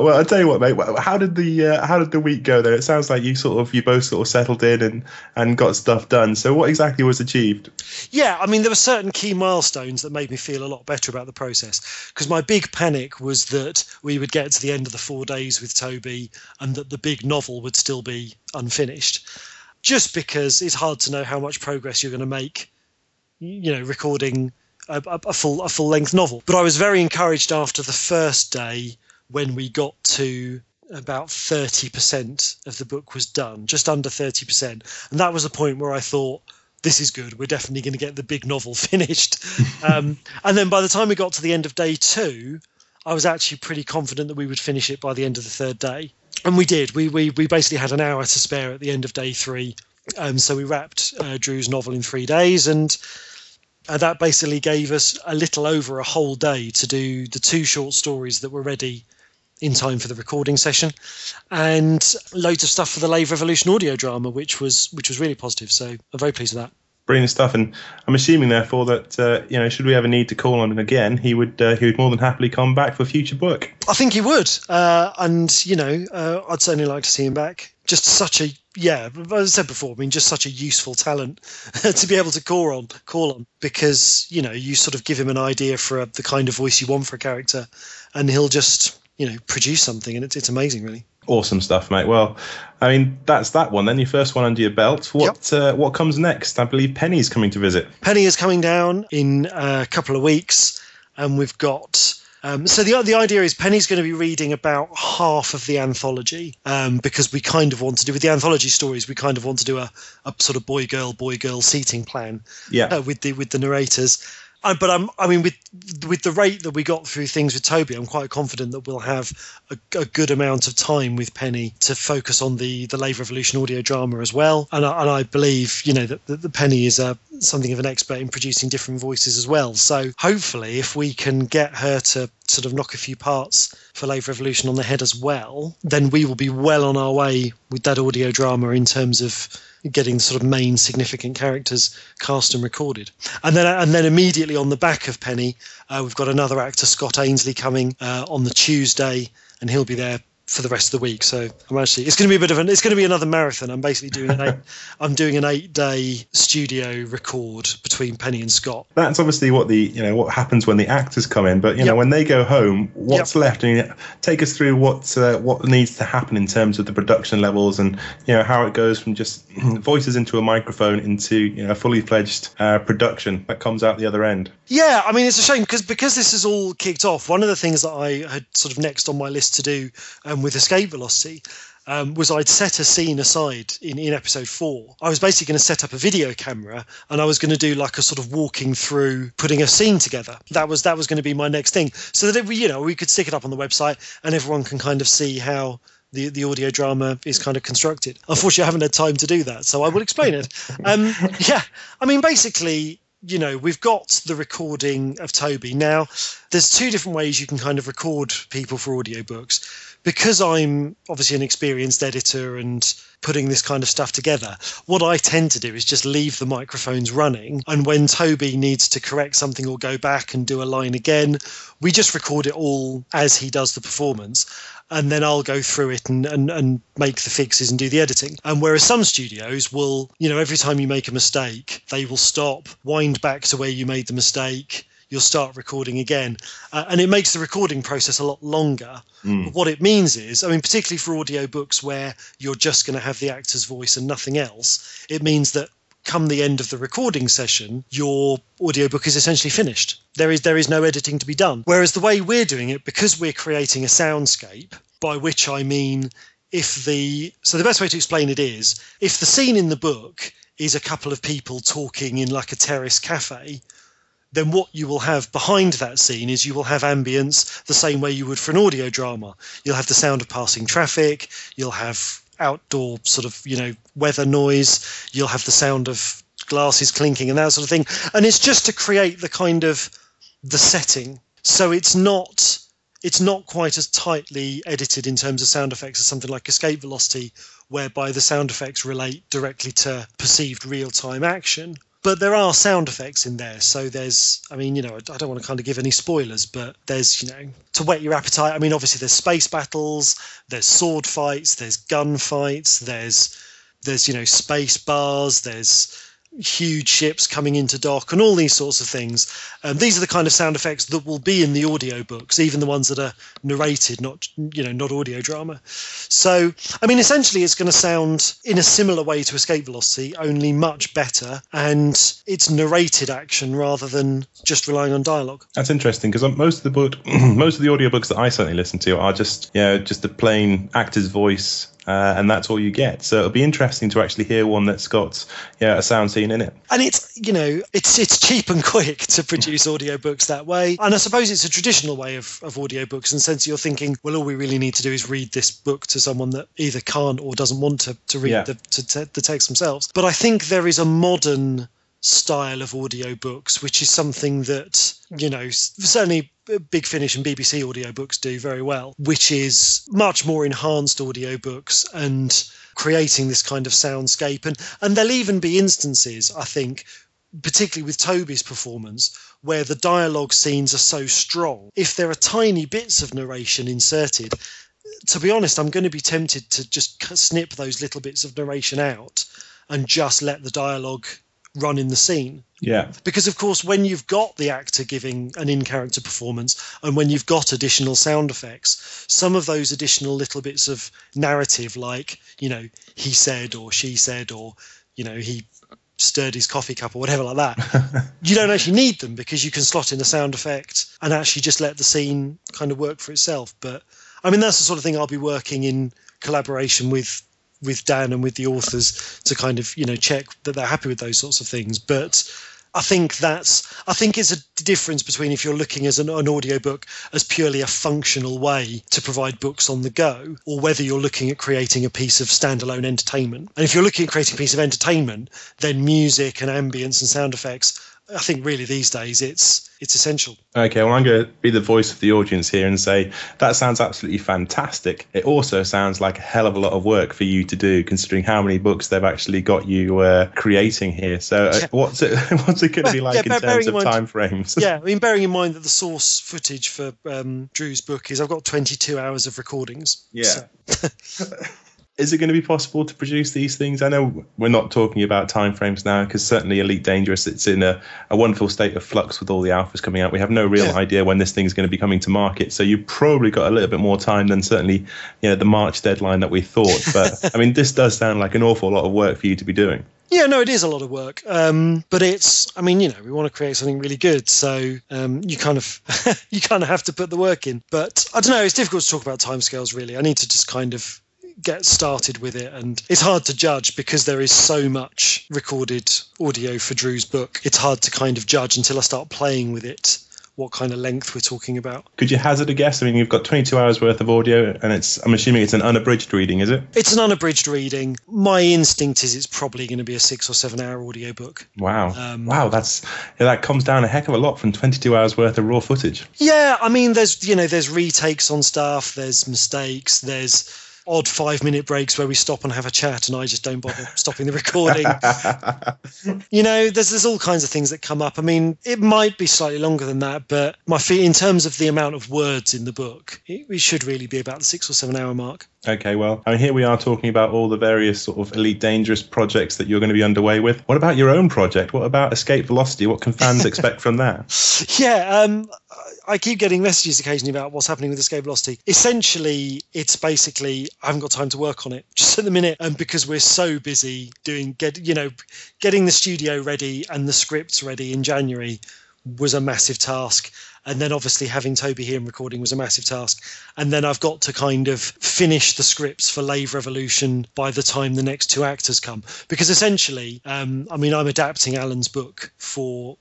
well, I tell you what, mate. How did the uh, how did the week go? Then it sounds like you sort of you both sort of settled in and and got stuff done. So, what exactly was achieved? Yeah, I mean, there were certain key milestones that made me feel a lot better about the process. Because my big panic was that we would get to the end of the four days with Toby, and that the big novel would still be unfinished. Just because it's hard to know how much progress you're going to make you know, recording a, a full a full length novel. But I was very encouraged after the first day when we got to about 30% of the book was done, just under 30%. And that was a point where I thought, this is good. We're definitely going to get the big novel finished. um, and then by the time we got to the end of day two, I was actually pretty confident that we would finish it by the end of the third day. And we did. We, we, we basically had an hour to spare at the end of day three. Um, so we wrapped uh, Drew's novel in three days. And and that basically gave us a little over a whole day to do the two short stories that were ready in time for the recording session, and loads of stuff for the Lave Revolution audio drama, which was which was really positive. So I'm very pleased with that. Brilliant stuff, and I'm assuming therefore that uh, you know, should we ever need to call on him again, he would uh, he would more than happily come back for a future book. I think he would, uh, and you know, uh, I'd certainly like to see him back. Just such a yeah, as I said before, I mean, just such a useful talent to be able to call on, call on, because you know, you sort of give him an idea for a, the kind of voice you want for a character, and he'll just you know produce something, and it's it's amazing, really. Awesome stuff, mate. Well, I mean, that's that one. Then your first one under your belt. What yep. uh, what comes next? I believe Penny's coming to visit. Penny is coming down in a couple of weeks, and we've got um, so the the idea is Penny's going to be reading about half of the anthology um, because we kind of want to do with the anthology stories. We kind of want to do a, a sort of boy girl boy girl seating plan. Yeah. Uh, with the with the narrators, I, but I'm, I mean, with with the rate that we got through things with Toby, I'm quite confident that we'll have a, a good amount of time with Penny to focus on the the Lave Revolution audio drama as well. And I, and I believe, you know, that, that the Penny is a something of an expert in producing different voices as well. So hopefully, if we can get her to sort of knock a few parts for Lave Revolution on the head as well, then we will be well on our way with that audio drama in terms of getting sort of main significant characters cast and recorded. And then and then immediately on the back of Penny, uh, we've got another actor, Scott Ainslie, coming uh, on the Tuesday, and he'll be there for the rest of the week. So I'm actually it's going to be a bit of an it's going to be another marathon. I'm basically doing an eight I'm doing an eight day studio record between Penny and Scott. That's obviously what the you know what happens when the actors come in, but you know when they go home, what's Yep. left? And you take us through what uh, what needs to happen in terms of the production levels and you know how it goes from just voices into a microphone into you know a fully fledged uh, production that comes out the other end. Yeah, I mean it's a shame because because this is all kicked off. One of the things that I had sort of next on my list to do um, with Escape Velocity um, was I'd set a scene aside in, in episode four. I was basically going to set up a video camera and I was going to do like a sort of walking through putting a scene together. That was that was going to be my next thing, so that we- you know we could stick it up on the website and everyone can kind of see how. The, the audio drama is kind of constructed. Unfortunately, I haven't had time to do that, so I will explain it. Um, yeah, I mean, basically, you know, we've got the recording of Toby. Now, there's two different ways you can kind of record people for audiobooks. Because I'm obviously an experienced editor and putting this kind of stuff together, what I tend to do is just leave the microphones running. And when Toby needs to correct something or go back and do a line again, we just record it all as he does the performance and then I'll go through it and, and, and make the fixes and do the editing. And whereas some studios will, you know, every time you make a mistake, they will stop, wind back to where you made the mistake, you'll start recording again. Uh, and it makes the recording process a lot longer. But what it means is, I mean, particularly for audiobooks where you're just going to have the actor's voice and nothing else, it means that come the end of the recording session, your audiobook is essentially finished. There is there is no editing to be done. Whereas the way we're doing it, because we're creating a soundscape, by which I mean if the so the best way to explain it is if the scene in the book is a couple of people talking in like a terrace cafe, then what you will have behind that scene is you will have ambience the same way you would for an audio drama. You'll have the sound of passing traffic, you'll have outdoor sort of, you know, weather noise, you'll have the sound of glasses clinking and that sort of thing. And it's just to create the kind of the setting. So it's not it's not quite as tightly edited in terms of sound effects as something like escape velocity whereby the sound effects relate directly to perceived real-time action but there are sound effects in there. So there's i mean you know i don't want to kind of give any spoilers but there's you know to whet your appetite i mean obviously there's space battles there's sword fights there's gun fights there's there's you know space bars there's huge ships coming into dock and all these sorts of things um, these are the kind of sound effects that will be in the audio books, even the ones that are narrated not you know not audio drama so i mean essentially it's going to sound in a similar way to escape velocity only much better and it's narrated action rather than just relying on dialogue That's interesting because most of the book, most of the audiobooks that I certainly listen to are just you know just a plain actor's voice. Uh, and that's all you get. So it'll be interesting to actually hear one that's got yeah, a sound scene in it. and it's you know it's it's cheap and quick to produce audiobooks that way and i suppose it's a traditional way of, of audiobooks in the sense you're thinking well all we really need to do is read this book to someone that either can't or doesn't want to, to read Yeah. the, to te- the text themselves but i think there is a modern style of audiobooks which is something that you know certainly Big Finish and BBC audiobooks do very well, which is much more enhanced audiobooks and creating this kind of soundscape. And, and there'll even be instances, I think, particularly with Toby's performance, where the dialogue scenes are so strong. If there are tiny bits of narration inserted, to be honest, I'm going to be tempted to just snip those little bits of narration out and just let the dialogue run in the scene. Yeah, because of course when you've got the actor giving an in-character performance and when you've got additional sound effects some of those additional little bits of narrative like you know he said or she said or you know he stirred his coffee cup or whatever like that you don't actually need them because you can slot in a sound effect and actually just let the scene kind of work for itself. But i mean that's the sort of thing i'll be working in collaboration with with Dan and with the authors to kind of you know check that they're happy with those sorts of things. But I think that's I think it's a difference between if you're looking as an, an audiobook as purely a functional way to provide books on the go, or whether you're looking at creating a piece of standalone entertainment. And if you're looking at creating a piece of entertainment, then music and ambience and sound effects I think really these days it's it's essential. Okay, well, I'm going to be the voice of the audience here and say that sounds absolutely fantastic. It also sounds like a hell of a lot of work for you to do, considering how many books they've actually got you uh, creating here. So, uh, what's it what's it going to be like yeah, in terms of mind, time frames? Yeah, I mean, bearing in mind that the source footage for um, Drew's book is I've got 22 hours of recordings. Yeah. So. is it going to be possible to produce these things? I know we're not talking about timeframes now because certainly Elite Dangerous, it's in a, a, wonderful state of flux with all the alphas coming out. We have no real yeah. idea when this thing is going to be coming to market. So you've probably got a little bit more time than certainly you know the March deadline that we thought. But I mean, this does sound like an awful lot of work for you to be doing. Yeah, no, it is a lot of work. Um, but it's, I mean, you know, we want to create something really good, so um, you kind of, you kind of have to put the work in. But I don't know, it's difficult to talk about timescales. Really, I need to just kind of get started with it and it's hard to judge because there is so much recorded audio for Drew's book. It's hard to kind of judge until I start playing with it what kind of length we're talking about. Could you hazard a guess? I mean, you've got 22 hours worth of audio, and it's I'm assuming it's an unabridged reading, is it? It's an unabridged reading. My instinct is it's probably going to be a six or seven hour audio book. Wow, um, wow, that's that comes down a heck of a lot from 22 hours worth of raw footage. Yeah, I mean, there's you know there's retakes on stuff, there's mistakes, there's odd five minute breaks where we stop and have a chat and I just don't bother stopping the recording. you know, there's there's all kinds of things that come up. I mean, it might be slightly longer than that, but my fee in terms of the amount of words in the book, it, it should really be about the six or seven hour mark. Okay, well, I mean, here we are talking about all the various sort of Elite Dangerous projects that you're going to be underway with. What about your own project? What about Escape Velocity? What can fans expect from that? Yeah, um, I keep getting messages occasionally about what's happening with Escape Velocity. Essentially, it's basically I haven't got time to work on it just at the minute, and because we're so busy doing get you know getting the studio ready and the scripts ready in January was a massive task and then obviously having Toby here and recording was a massive task. And then I've got to kind of finish the scripts for Lave Revolution by the time the next two actors come, because essentially, um, I mean, I'm adapting Allen's book for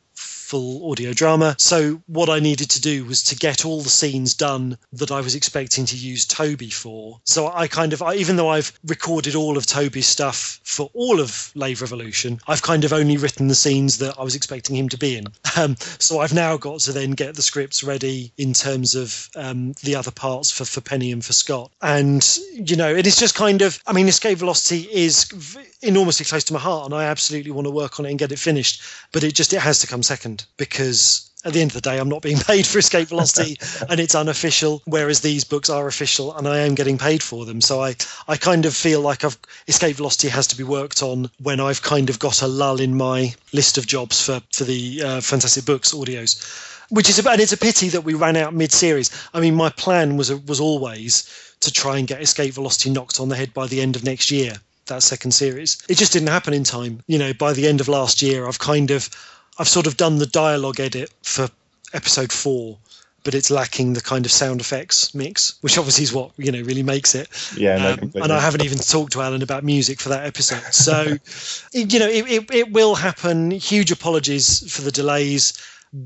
full audio drama. So what I needed to do was to get all the scenes done that I was expecting to use Toby for. So I kind of, I, even though I've recorded all of Toby's stuff for all of Lave Revolution, I've kind of only written the scenes that I was expecting him to be in. Um, so I've now got to then get the scripts ready in terms of um, the other parts for, for Penny and for Scott. And, you know, it is just kind of, I mean, Escape Velocity is enormously close to my heart and I absolutely want to work on it and get it finished. But it just, it has to come second because at the end of the day, I'm not being paid for Escape Velocity and it's unofficial, whereas these books are official and I am getting paid for them. So I, I kind of feel like I've, Escape Velocity has to be worked on when I've kind of got a lull in my list of jobs for, for the uh, Fantastic Books audios. Which is and it's a pity that we ran out mid-series. I mean, my plan was was always to try and get Escape Velocity knocked on the head by the end of next year. That second series, it just didn't happen in time. You know, by the end of last year, I've kind of I've sort of done the dialogue edit for episode four, but it's lacking the kind of sound effects mix, which obviously is what you know really makes it. Yeah, no, um, and I haven't even talked to Allen about music for that episode, so you know it, it, it will happen. Huge apologies for the delays.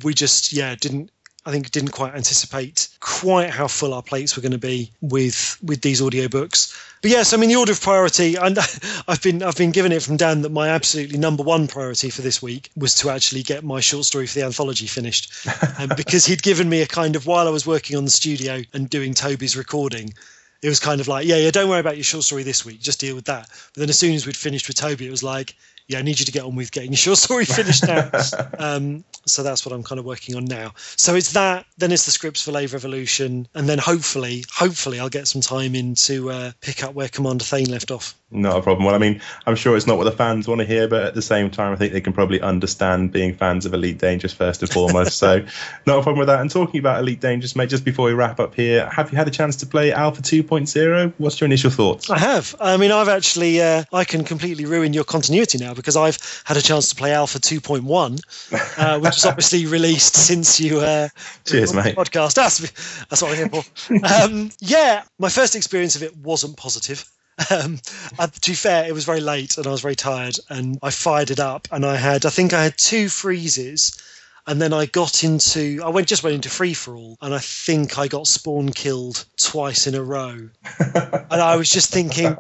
We just yeah didn't I think didn't quite anticipate quite how full our plates were going to be with with these audiobooks. But yes, I mean the order of priority, and I've been I've been given it from Dan that my absolutely number one priority for this week was to actually get my short story for the anthology finished, um, because he'd given me a kind of while I was working on the studio and doing Toby's recording. It was kind of like, yeah, yeah, don't worry about your short story this week, just deal with that. But then as soon as we'd finished with Toby, it was like, yeah, I need you to get on with getting your short story finished now. um, so that's what I'm kind of working on now. So it's that, then it's the scripts for Lave Revolution, and then hopefully, hopefully, I'll get some time in to uh, pick up where Commander Thane left off. Not a problem. Well, I mean, I'm sure it's not what the fans want to hear, but at the same time, I think they can probably understand being fans of Elite Dangerous first and foremost. so, not a problem with that. And talking about Elite Dangerous, mate, just before we wrap up here, have you had a chance to play Alpha 2.0? What's your initial thoughts? I have. I mean, I've actually, uh, I can completely ruin your continuity now because I've had a chance to play Alpha 2.1, uh, which was obviously released since you. Uh, Cheers, mate. Podcast. That's that's what I'm here for. Um, yeah, my first experience of it wasn't positive. Um, to be fair, it was very late and I was very tired, and I fired it up, and I had, I think, I had two freezes, and then I got into, I went just went into free for all, and I think I got spawn killed twice in a row, and I was just thinking,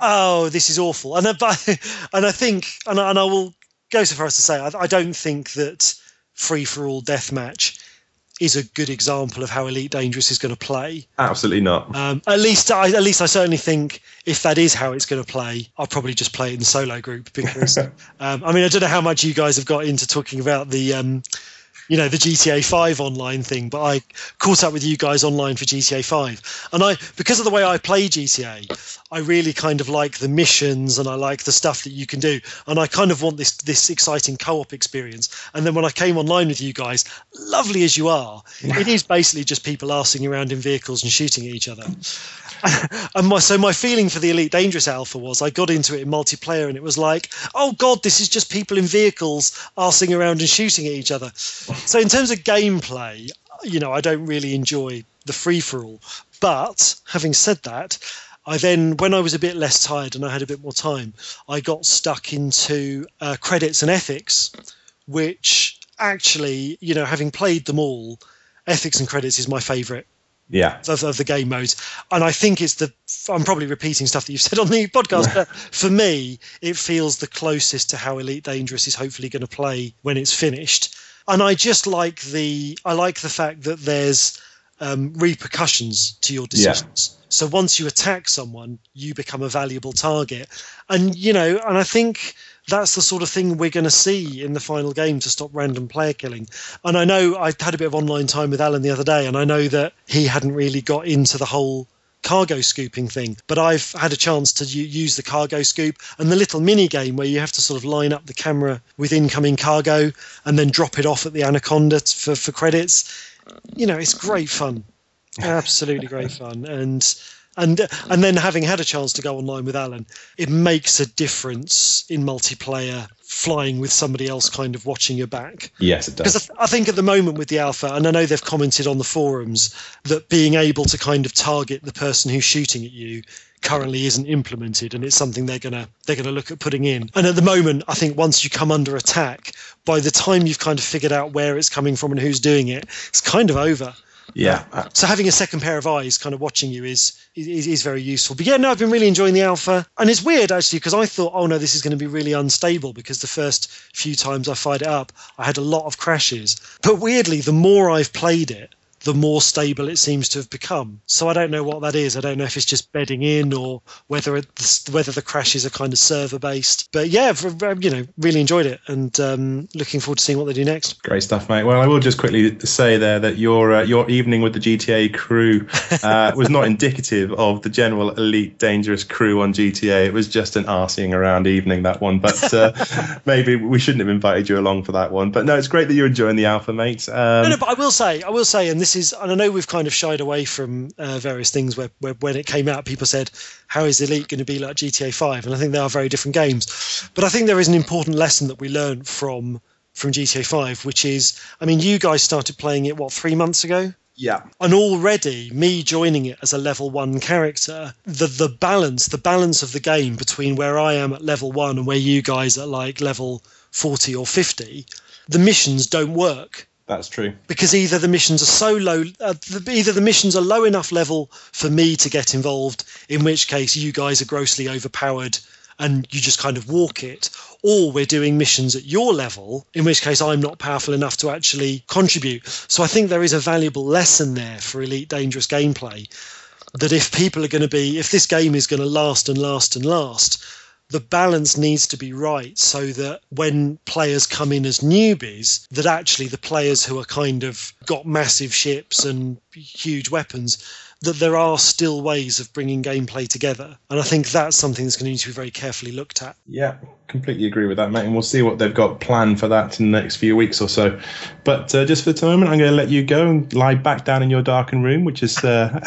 oh, this is awful, and I, and I think, and I, and I will go so far as to say I, I don't think that free for all deathmatch is a good example of how Elite Dangerous is going to play. Absolutely not. Um, at least, I, at least I certainly think if that is how it's going to play, I'll probably just play it in solo group because, um, I mean, I don't know how much you guys have got into talking about the. Um, you know the GTA 5 online thing, but I caught up with you guys online for GTA 5, and I because of the way I play GTA, I really kind of like the missions and I like the stuff that you can do, and I kind of want this this exciting co-op experience. And then when I came online with you guys, lovely as you are, it is basically just people arsing around in vehicles and shooting at each other. and my, so my feeling for the Elite Dangerous Alpha was I got into it in multiplayer and it was like, oh god, this is just people in vehicles arsing around and shooting at each other. So in terms of gameplay, you know, I don't really enjoy the free for all. But having said that, I then, when I was a bit less tired and I had a bit more time, I got stuck into uh, credits and ethics, which actually, you know, having played them all, ethics and credits is my favourite yeah. of, of, the game modes. And i think it's the i'm probably repeating stuff that you've said on the podcast but for me it feels the closest to how elite dangerous is hopefully going to play when it's finished and i just like the i like the fact that there's um, repercussions to your decisions yeah. so once you attack someone you become a valuable target and you know and i think that's the sort of thing we're going to see in the final game to stop random player killing. And I know I had a bit of online time with Allen the other day, and I know that he hadn't really got into the whole cargo scooping thing, but I've had a chance to use the cargo scoop and the little mini game where you have to sort of line up the camera with incoming cargo and then drop it off at the Anaconda for, for credits. You know, it's great fun. Absolutely great fun. And and and then having had a chance to go online with Allen, it makes a difference in multiplayer flying with somebody else kind of watching your back. Yes, it does. Because I, think at the moment with the alpha, and I know they've commented on the forums that being able to kind of target the person who's shooting at you currently isn't implemented and it's something they're gonna they're gonna look at putting in and at the moment i think once you come under attack by the time you've kind of figured out where it's coming from and who's doing it it's kind of over yeah. Uh, so having a second pair of eyes kind of watching you is, is is very useful. But yeah, no, I've been really enjoying the alpha, and it's weird actually because I thought, oh no, this is going to be really unstable because the first few times I fired it up, I had a lot of crashes. But weirdly, the more I've played it, the more stable it seems to have become. So I don't know what that is. I don't know if it's just bedding in or whether whether the crashes are kind of server based. But yeah, you know, really enjoyed it and um, looking forward to seeing what they do next. Great stuff, mate. Well, I will just quickly say there that your uh, your evening with the GTA crew uh, was not indicative of the general elite dangerous crew on GTA. It was just an arseing around evening that one. But uh, maybe we shouldn't have invited you along for that one. But no, it's great that you're enjoying the alpha, mate. Um, no, no, but I will say, I will say, and this is, and I know we've kind of shied away from uh, various things where, where, when it came out, people said, how is Elite going to be like GTA 5? And I think they are very different games. But I think there is an important lesson that we learned from from GTA 5, which is, I mean, you guys started playing it, what, three months ago? Yeah. And already me joining it as a level one character, the the balance, the balance of the game between where I am at level one and where you guys are like level forty or fifty, the missions don't work. That's true. Because either the missions are so low, uh, the, either the missions are low enough level for me to get involved, in which case you guys are grossly overpowered and you just kind of walk it, or we're doing missions at your level, in which case I'm not powerful enough to actually contribute. So I think there is a valuable lesson there for Elite Dangerous gameplay that if people are going to be, if this game is going to last and last and last, the balance needs to be right so that when players come in as newbies that actually the players who are kind of got massive ships and huge weapons that there are still ways of bringing gameplay together. And i think that's something that's going to need to be very carefully looked at. Yeah completely agree with that mate and we'll see what they've got planned for that in the next few weeks or so. But uh, just for the moment i'm going to let you go and lie back down in your darkened room which is uh...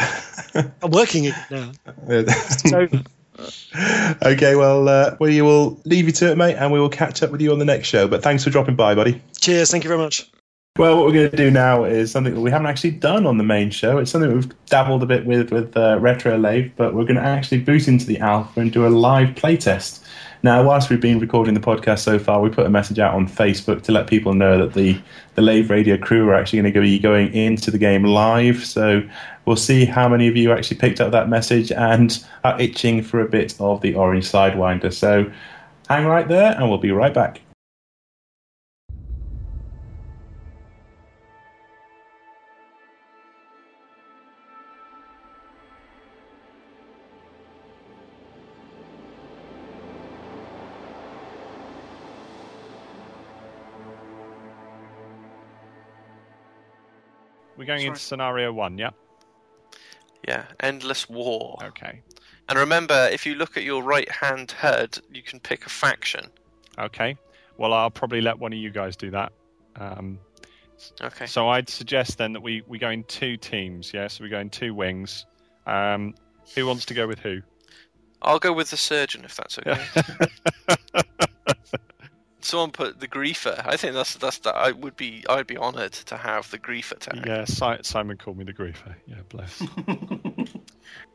i'm working it now. It's over okay, well, uh, we will leave you to it, mate, and we will catch up with you on the next show. But thanks for dropping by, buddy. Cheers. Thank you very much. Well, what we're going to do now is something that we haven't actually done on the main show. It's something we've dabbled a bit with with uh, Retro Lave, but we're going to actually boot into the alpha and do a live playtest. Now, whilst we've been recording the podcast so far, we put a message out on Facebook to let people know that the, the Lave Radio crew are actually going to be going into the game live. So we'll see how many of you actually picked up that message and are itching for a bit of the orange Sidewinder. So hang right there and we'll be right back. Going Sorry. into scenario one. Yeah. Yeah, endless war. Okay. And remember, if you look at your right hand HUD, you can pick a faction. Okay. Well, I'll probably let one of you guys do that. Um, Okay. So I'd suggest then that we, we go in two teams. Yeah. So we go in two wings. Um, who wants to go with who? I'll go with the surgeon if that's okay. Someone put the griefer. I think that's that's that. I would be I'd be honoured to have the griefer tag. yeah. Si- Simon called me the griefer. Yeah. Bless.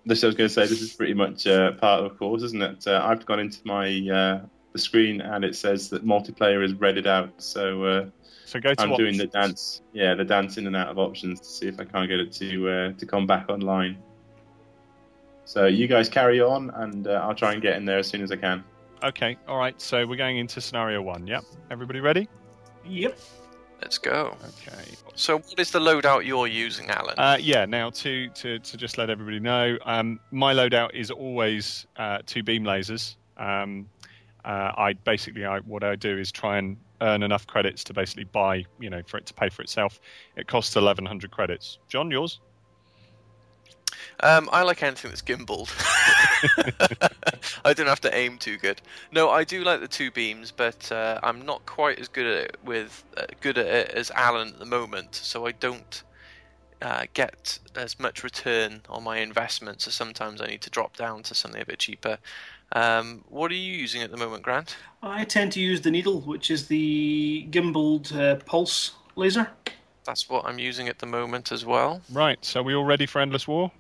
This I was going to say. This is pretty much uh, part of the course, isn't it? Uh, I've gone into my uh, the screen and it says that multiplayer is redded out. So uh, So go to I'm doing the dance. Yeah, the dance in and out of options to see if I can't get it to uh, to come back online. So you guys carry on, and uh, I'll try and get in there as soon as I can. Okay. All right. So we're going into scenario one. Yep. Everybody ready? Yep. Let's go. Okay. So, what is the loadout you're using, Allen? Uh, yeah. Now, to, to, to just let everybody know, um, my loadout is always uh, two beam lasers. Um, uh, I basically, I, what I do is try and earn enough credits to basically buy, you know, for it to pay for itself. It costs 1,100 credits. John, yours? Um, I like anything that's gimbaled. I don't have to aim too good. No, I do like the two beams, but uh, I'm not quite as good at it with uh, good at it as Allen at the moment. So I don't uh, get as much return on my investment. So sometimes I need to drop down to something a bit cheaper. Um, what are you using at the moment, Grant? I tend to use the needle, which is the gimbaled uh, pulse laser. That's what I'm using at the moment as well. Right. So we all ready for Endless War?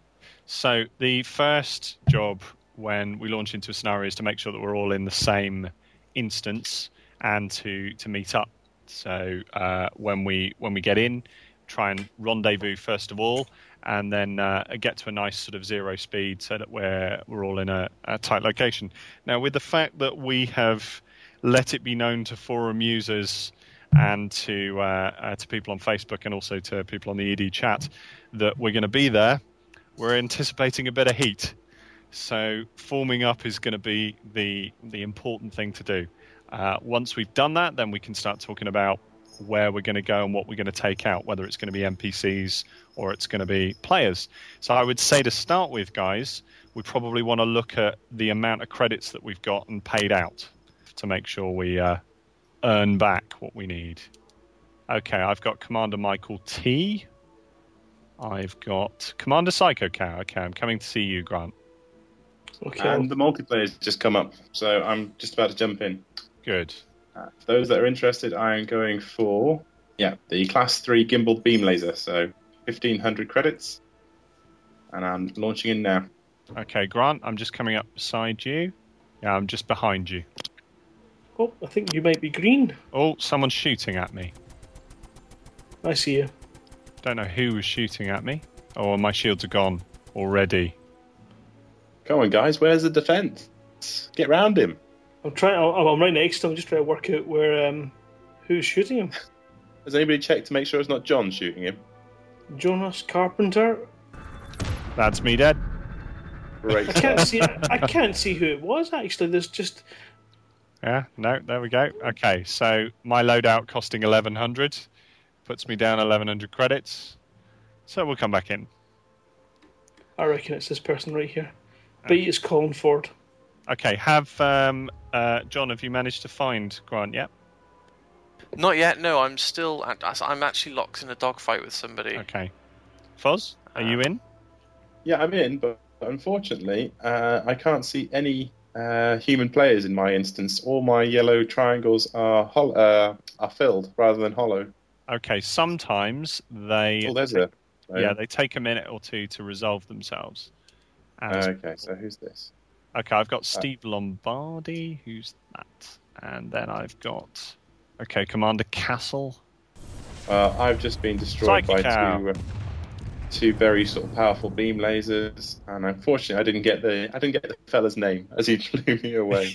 So the first job when we launch into a scenario is to make sure that we're all in the same instance and to to meet up. So uh, when we when we get in, try and rendezvous first of all, and then uh, get to a nice sort of zero speed so that we're we're all in a, a tight location. Now, with the fact that we have let it be known to forum users and to uh, uh, to people on Facebook and also to people on the ED chat that we're going to be there, we're anticipating a bit of heat. So forming up is going to be the the important thing to do. Uh, once we've done that, then we can start talking about where we're going to go and what we're going to take out, whether it's going to be NPCs or it's going to be players. So I would say to start with, guys, we probably want to look at the amount of credits that we've got and paid out to make sure we uh, earn back what we need. Okay, I've got Commander Michael T. I've got Commander Psycho Cow. Okay, I'm coming to see you, Grant. Okay. And the multiplayer's just come up, so I'm just about to jump in. Good. Uh, for those that are interested, I am going for yeah the class three gimbal beam laser, so 1500 credits, and I'm launching in now. Okay, Grant, I'm just coming up beside you. Yeah, I'm just behind you. oh, I think you might be green. Oh, someone's shooting at me. I see you. Don't know who was shooting at me. Oh, my shields are gone already. Come on, guys, where's the defense? Get round him. I'm trying. I'm, I'm right next to him. Just trying to work out where um, who's shooting him. Has anybody checked to make sure it's not John shooting him? Jonas Carpenter. That's me dead. Great. I can't see. I can't see who it was. Actually, there's just Yeah, no, there we go. Okay, so my loadout costing 1100 puts me down 1100 credits. So we'll come back in. I reckon it's this person right here. B is Colin Ford. Okay, have um, uh, John, have you managed to find Grant yet? Not yet. No, I'm still. I'm actually locked in a dogfight with somebody. Okay. Foz, are you in? Yeah, I'm in, but unfortunately, uh, I can't see any uh, human players in my instance. All my yellow triangles are hol- uh, are filled rather than hollow. Okay, sometimes they Oh, there's a. yeah, they take a minute or two to resolve themselves. And Okay, so who's this? Okay, I've got Steve Lombardi. Who's that? And then I've got okay, Commander Castle. Uh, I've just been destroyed by Cow. two, uh, two very sort of powerful beam lasers, and unfortunately, I didn't get the I didn't get the fella's name as he blew me away.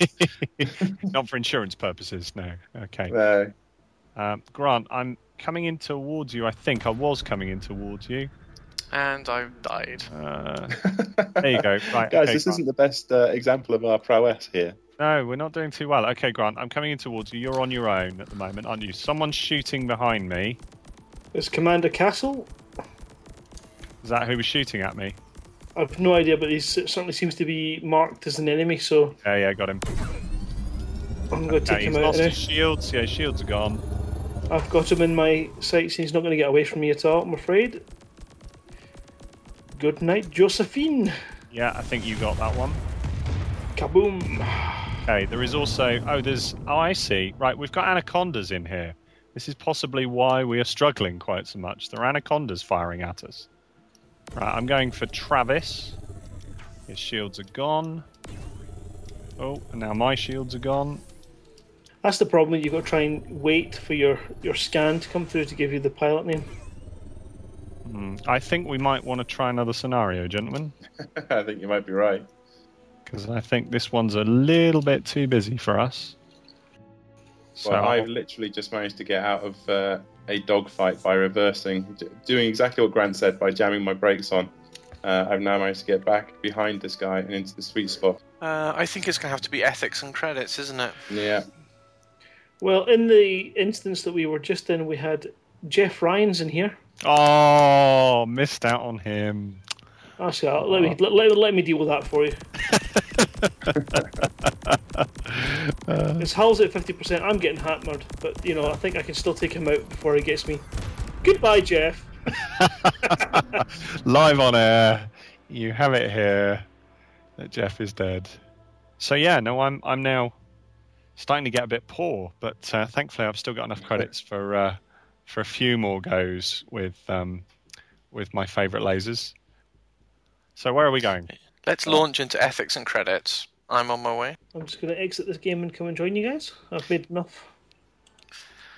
Not for insurance purposes, no. Okay, uh, um, Grant, I'm coming in towards you. I think I was coming in towards you. And I've died. Uh, there you go. Right, guys, okay, this Grant. isn't the best uh, example of our prowess here. No, we're not doing too well. Okay, Grant, I'm coming in towards you. You're on your own at the moment, aren't you? Someone's shooting behind me. It's Commander Castle. Is that who was shooting at me? I've no idea, but he certainly seems to be marked as an enemy, so Yeah, yeah, got him. I'm going to take him out lost now. his shields. Yeah, his shields are gone. I've got him in my sights, and he's not going to get away from me at all, I'm afraid. Good night, Josephine. Yeah, I think you got that one. Kaboom. Okay, there is also. Oh, there's. Oh, I see. Right, we've got anacondas in here. This is possibly why we are struggling quite so much. There are anacondas firing at us. Right, I'm going for Travis. His shields are gone. Oh, and now my shields are gone. That's the problem. You've got to try and wait for your, your scan to come through to give you the pilot name. Hmm, I think we might want to try another scenario, gentlemen, I think you might be right. because I think this one's a little bit too busy for us. So Well, I've literally just managed to get out of uh, a dogfight by reversing, doing exactly what Grant said by jamming my brakes on. Uh, I've now managed to get back behind this guy and into the sweet spot. Uh, I think it's going to have to be ethics and credits, isn't it? Yeah. Well, in the instance that we were just in, we had Jeff Ryan's in here. Oh, missed out on him. Actually, I'll- let me let, let, let me deal with that for you. His hull's at fifty percent. I'm getting hammered, but you know I think I can still take him out before he gets me. Goodbye, Jeff. Live on air. You have it here that Jeff is dead. So yeah, no, I'm I'm now starting to get a bit poor, but uh, thankfully I've still got enough credits for uh, for a few more goes with um, with my favourite lasers. So where are we going? Let's launch into ethics and credits. I'm on my way. I'm just going to exit this game and come and join you guys. I've made enough.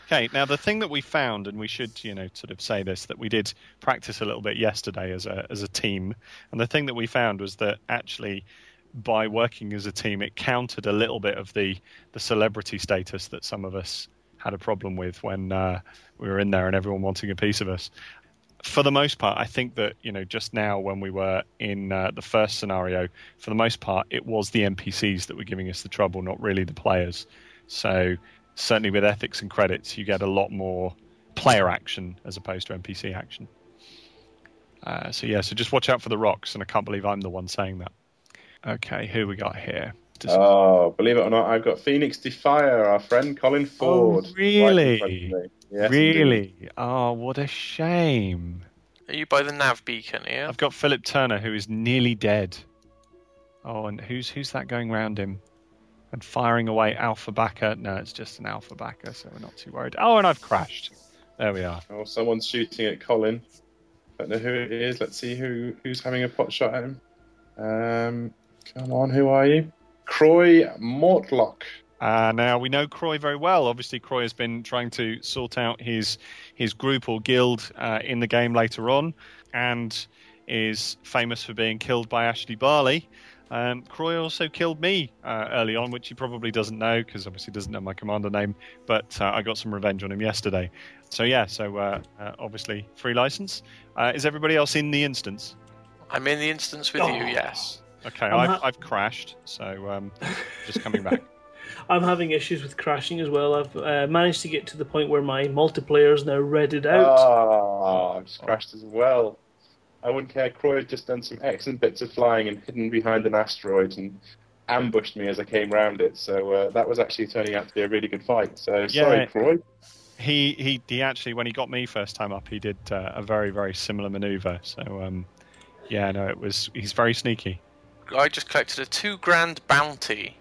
Okay, now the thing that we found, and we should, you know, sort of say this, that we did practice a little bit yesterday as a as a team, and the thing that we found was that actually, by working as a team, it countered a little bit of the the celebrity status that some of us had a problem with when uh, we were in there and everyone wanting a piece of us. For the most part, I think that you know, just now when we were in uh, the first scenario, for the most part, it was the NPCs that were giving us the trouble, not really the players. So certainly with ethics and credits, you get a lot more player action as opposed to NPC action. Uh, so yeah, so just watch out for the rocks, and I can't believe I'm the one saying that. Okay, who we got here? Does- Oh, believe it or not, I've got Phoenix Defier, our friend Colin Ford. right in really? front of me. Indeed. really? Oh, what a shame. Are you by the nav beacon here? I've got Philip Turner, who is nearly dead. Oh, and who's who's that going round him? And firing away Alpha Backer? No, it's just an Alpha Backer, so we're not too worried. Oh, and I've crashed. There we are. Oh, someone's shooting at Colin. I Don't know who it is. Let's see who who's having a pot shot at him. Um, come on, who are you? Croy Mortlock. Uh, now we know Croy very well. Obviously, Croy has been trying to sort out his his group or guild uh, in the game later on, and is famous for being killed by Ashley Barley. Um, Croy also killed me uh, early on, which he probably doesn't know because obviously doesn't know my commander name. But uh, I got some revenge on him yesterday. So yeah, so uh, uh, obviously free license. Uh, is everybody else in the instance? I'm in the instance with Oh. you, yes. Okay, I'm I've, ha- I've crashed, so um, just coming back. I'm having issues with crashing as well. I've uh, managed to get to the point where my multiplayer is now redded out. Oh, I've just crashed as well. I wouldn't care. Croy had just done some excellent bits of flying and hidden behind an asteroid and ambushed me as I came round it. So uh, that was actually turning out to be a really good fight. So Yeah. sorry, Croy. he he he actually when he got me first time up he did uh, a very very similar maneuver so um yeah no it was he's very sneaky I just collected a two grand bounty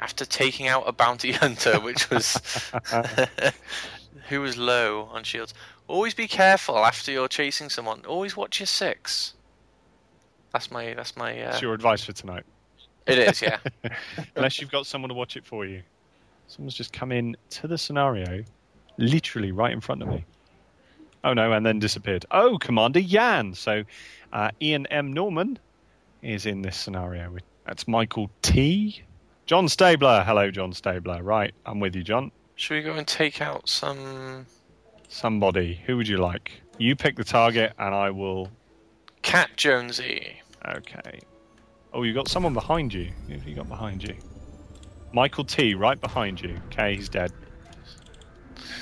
after taking out a bounty hunter, which was who was low on shields. Always be careful after you're chasing someone. Always watch your six. That's my that's my. Uh, that's your advice for tonight It is, yeah. unless you've got someone to watch it for you someone's just come in to the scenario literally right in front of me oh no and then disappeared oh commander yan so uh, ian m norman is in this scenario that's michael t john stabler hello john stabler right i'm with you john Should we go and take out some somebody who would you like you pick the target and i will Cat Jonesy? Okay. Oh, you got someone behind you. Who have you got behind you? Michael T, right behind you. Okay, he's dead.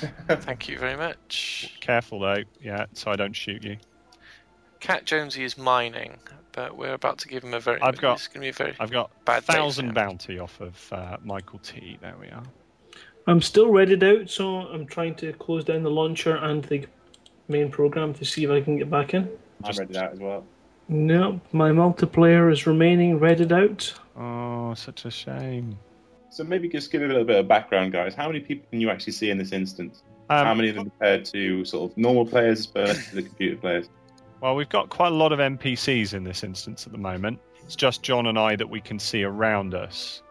Thank you very much. Careful though, yeah, so I don't shoot you. Cat Jonesy is mining, but we're about to give him a very. I've got- It's going to be a very. I've got Bad thousand bounty off of uh, Michael T. There we are. I'm still readied out, so I'm trying to close down the launcher and the main program to see if I can get back in. I'm ready that as well. No, my multiplayer is remaining readied out. Oh, such a shame. So maybe just give a little bit of background, guys. How many people can you actually see in this instance? How Um, many of them compared to sort of normal players versus the computer players? Well, we've got quite a lot of NPCs in this instance at the moment. It's just John and I that we can see around us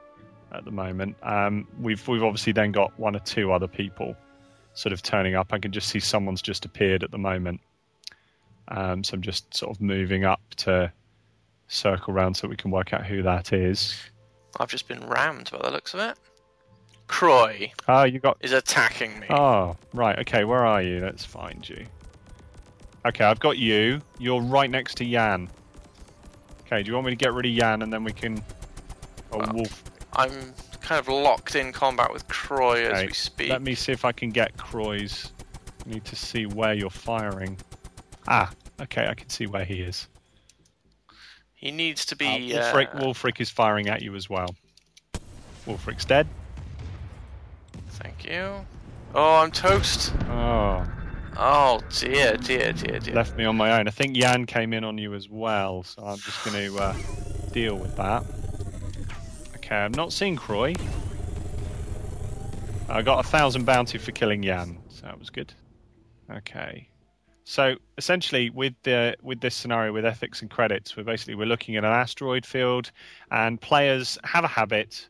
at the moment. Um, we've we've obviously then got one or two other people sort of turning up. I can just see someone's just appeared at the moment. Um, so I'm just sort of moving up to circle round so we can work out who that is. I've just been rammed by the looks of it. Croy Oh, you got is attacking me. Oh, right. Okay, where are you? Let's find you. Okay, I've got you. You're right next to Yan. Okay, do you want me to get rid of Yan and then we can. Oh, Wolf. I'm kind of locked in combat with Croy as we speak. Let me see if I can get Croy's. I need to see where you're firing. Ah, okay, I can see where he is. He needs to Uh, be. Wolfric, uh, Wolfric is firing at you as well. Wolfric's dead. Thank you. Oh, I'm toast. Oh, Oh dear, dear, dear, dear. left me on my own. I think Yan came in on you as well, so I'm just going to uh, deal with that. Okay, I'm not seeing Croy. I got a thousand bounty for killing Yan, so that was good. Okay, so essentially with the with this scenario with ethics and credits, we're basically we're looking at an asteroid field, and players have a habit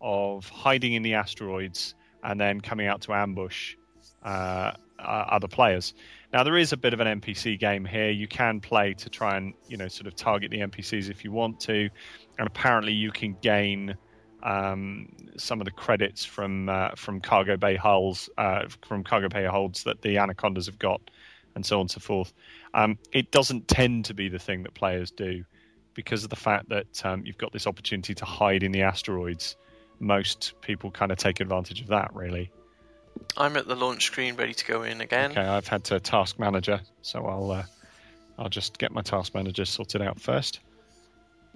of hiding in the asteroids and then coming out to ambush uh, uh, other players. Now there is a bit of an NPC game here. You can play to try and you know sort of target the NPCs if you want to, and apparently you can gain um, some of the credits from uh, from cargo bay hulls uh, from cargo bay holds that the anacondas have got, and so on and so forth. Um, it doesn't tend to be the thing that players do because of the fact that um, you've got this opportunity to hide in the asteroids. Most people kind of take advantage of that, really. I'm at the launch screen, ready to go in again. Okay, I've had to task manager, so I'll uh, I'll just get my task manager sorted out first.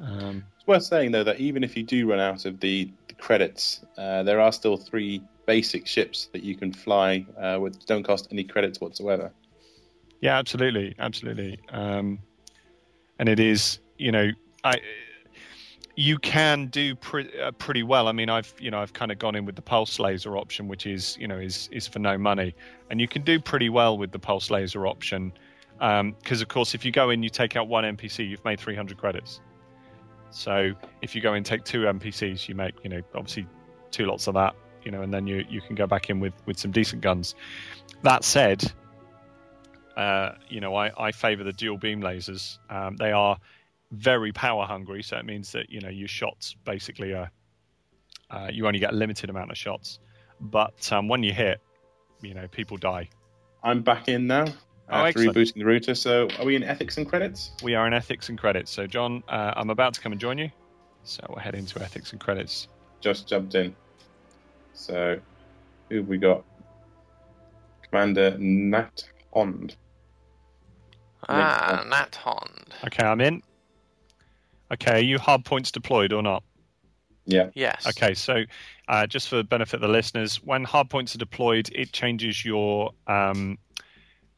Um, It's worth saying though that even if you do run out of the, the credits, uh, there are still three basic ships that you can fly uh, which don't cost any credits whatsoever. yeah, absolutely, absolutely. Um, and it is, you know, I you can do pre- uh, pretty well. I mean, I've you know I've kind of gone in with the pulse laser option, which is you know is is for no money, and you can do pretty well with the pulse laser option because of course if you go in, you take out one NPC, you've made 300 credits. So if you go in and take two NPCs, you make you know obviously two lots of that, you know, and then you you can go back in with with some decent guns. That said, uh, you know, I, I favour the dual beam lasers. Um, they are very power hungry, so it means that you know your shots basically are uh, you only get a limited amount of shots, but um, when you hit, you know, people die. I'm back in now Oh, after excellent. rebooting the router. So are we in ethics and credits? We are in ethics and credits. So John, uh, I'm about to come and join you. So we'll head into ethics and credits. Just jumped in. So who have we got? Commander Nat Hond. Ah, Nat Hond. Okay, I'm in. Okay, are you hard points deployed or not? Yeah. Yes. Okay, so uh, just for the benefit of the listeners, when hard points are deployed, it changes your um,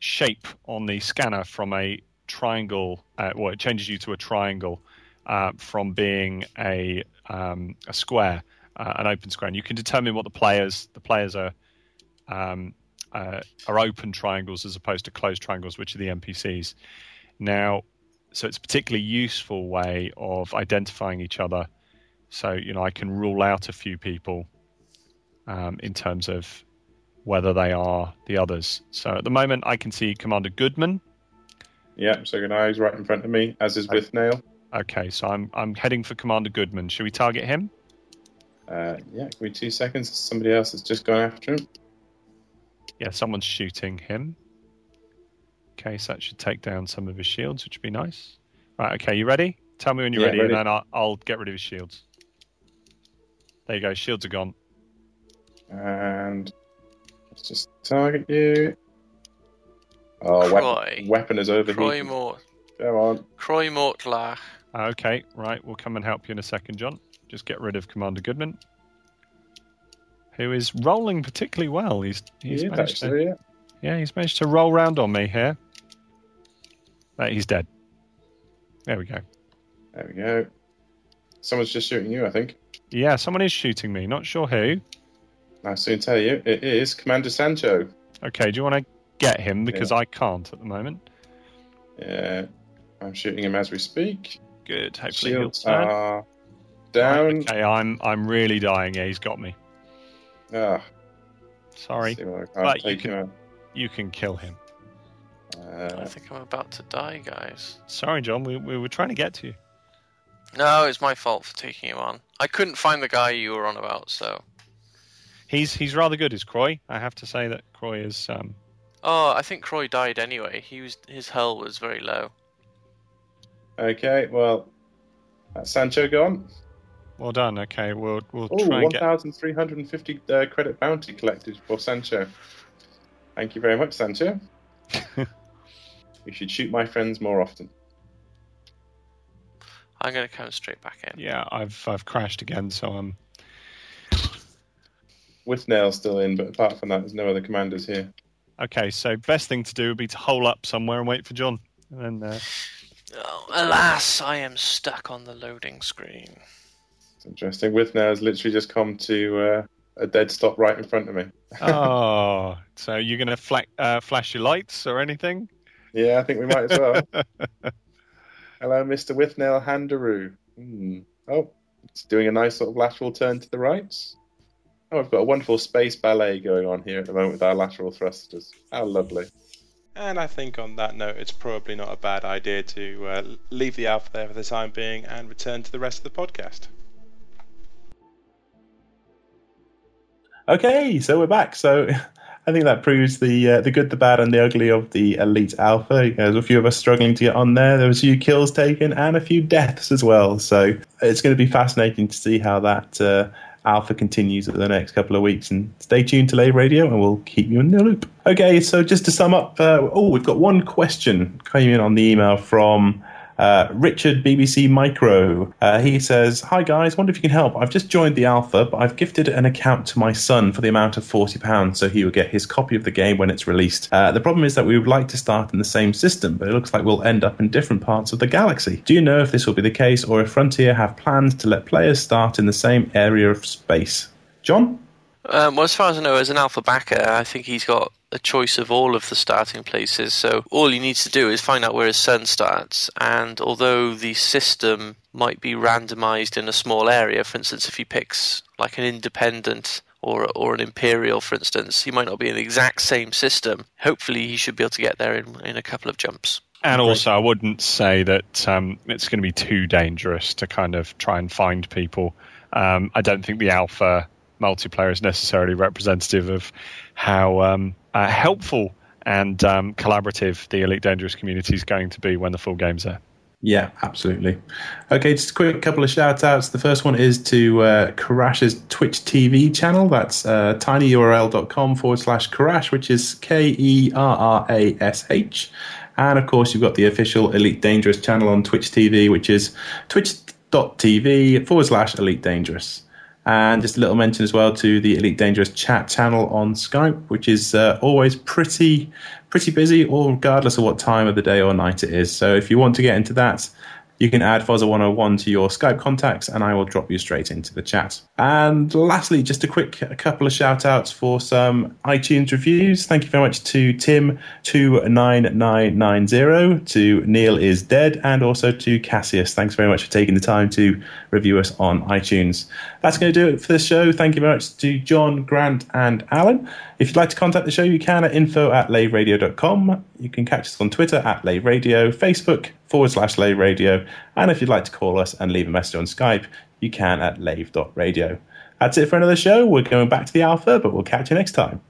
shape on the scanner from a triangle. Uh, well, it changes you to a triangle uh, from being a um, a square, uh, an open square. And you can determine what the players the players are um, uh, are open triangles as opposed to closed triangles, which are the NPCs. Now, so it's a particularly useful way of identifying each other. So you know, I can rule out a few people um, in terms of whether they are the others. So at the moment, I can see Commander Goodman. Yeah, so good eyes right in front of me, as is with Nail. Okay, so I'm I'm heading for Commander Goodman. Should we target him? Uh, yeah, give me two seconds. Somebody else has just gone after him. Yeah, someone's shooting him. Okay, so that should take down some of his shields, which would be nice. Right, okay, you ready? Tell me when you're Yeah, ready, ready. and then I'll, I'll get rid of his shields. There you go, shields are gone. And let's just target you. Oh, Croy. weapon, weapon is over Croy Moore. Come on. Croy Mortlach. Uh, okay, right. We'll come and help you in a second, John. Just get rid of Commander Goodman, who is rolling particularly well. He's he's He is managed to, yeah. yeah, he's managed to roll round on me here. But he's dead. There we go. There we go. Someone's just shooting you, I think. Yeah, someone is shooting me. Not sure who. I'll soon tell you. It is Commander Sancho. Okay, do you want to get him because I can't at the moment? Yeah. I'm shooting him as we speak. Good. Hopefully he'll Shields turn. are down. Okay, I'm I'm really dying. Yeah, he's got me. Ah, Sorry. see what I can't But you can- You can kill him. I Uh, think I'm about to die, guys. Sorry, John. We, we were trying to get to you. No, it's my fault for taking him on. I couldn't find the guy you were on about, so. He's he's rather good, is Croy. I have to say that Croy is. Um, Oh, I think Croy died anyway. He was his hull was very low. okay, well, that's Sancho gone. well done. Okay, we'll we'll Oh, try and get. 1,350 uh, credit bounty collected for Sancho. Thank you very much, Sancho. you should shoot my friends more often. I'm gonna come straight back in. Yeah, I've I've crashed again, so I'm. Withnail still in, but apart from that, there's no other commanders here. Okay, so best thing to do would be to hole up somewhere and wait for John. And then uh, Oh, alas, I am stuck on the loading screen. It's interesting. Withnail has literally just come to uh, a dead stop right in front of me. oh, so you're gonna fla- uh, flash your lights or anything? Yeah, I think we might as well. Hello, Mr. Withnail Handaroo. Hmm. Oh, it's doing a nice sort of lateral turn to the right. Oh, I've got a wonderful space ballet going on here at the moment with our lateral thrusters. How lovely. And I think on that note, it's probably not a bad idea to uh, leave the alpha there for the time being and return to the rest of the podcast. Okay, so we're back. So I think that proves the uh, the good, the bad, and the ugly of the elite alpha. There's a few of us struggling to get on there. There was a few kills taken and a few deaths as well. So it's going to be fascinating to see how that uh, alpha continues over the next couple of weeks. And stay tuned to Lave Radio, and we'll keep you in the loop. Okay, so just to sum up, uh, oh, we've got one question came in on the email from. Uh, Richard BBC Micro. Uh, he says, "Hi guys, wonder if you can help. I've just joined the alpha, but I've gifted an account to my son for the amount of forty pounds, so he will get his copy of the game when it's released. Uh, the problem is that we would like to start in the same system, but it looks like we'll end up in different parts of the galaxy. Do you know if this will be the case, or if Frontier have plans to let players start in the same area of space?" John. Um, well, as far as I know, as an alpha backer, I think he's got a choice of all of the starting places. So all he needs to do is find out where his son starts. And although the system might be randomized in a small area, for instance, if he picks like an independent or or an imperial, for instance, he might not be in the exact same system. Hopefully, he should be able to get there in in a couple of jumps. And also, I wouldn't say that um, it's going to be too dangerous to kind of try and find people. Um, I don't think the alpha multiplayer is necessarily representative of how um, uh, helpful and um, collaborative the Elite Dangerous community is going to be when the full game's there. Yeah, absolutely. Okay, just a quick couple of shout outs. The first one is to uh, Twitch TV channel. That's uh, tinyurl.com forward slash Kerrash, which is K E R R A S H. And of course, you've got the official Elite Dangerous channel on Twitch TV, which is twitch.tv forward slash Elite Dangerous. And just a little mention as well to the Elite Dangerous chat channel on Skype, which is uh, always pretty pretty busy, or regardless of what time of the day or night it is. So if you want to get into that, you can add Fozzer 101 to your Skype contacts, and I will drop you straight into the chat. And lastly, just a quick a couple of shout outs for some iTunes reviews. Thank you very much to Tim29990, to Neil is Dead, and also to Cassius. Thanks very much for taking the time to review us on iTunes. That's going to do it for this show. Thank you very much to John, Grant, and Allen. If you'd like to contact the show, you can at info at laveradio.com. You can catch us on Twitter at laveradio, Facebook forward slash laveradio, and if you'd like to call us and leave a message on Skype, you can at lave.radio. That's it for another show. We're going back to the alpha, but we'll catch you next time.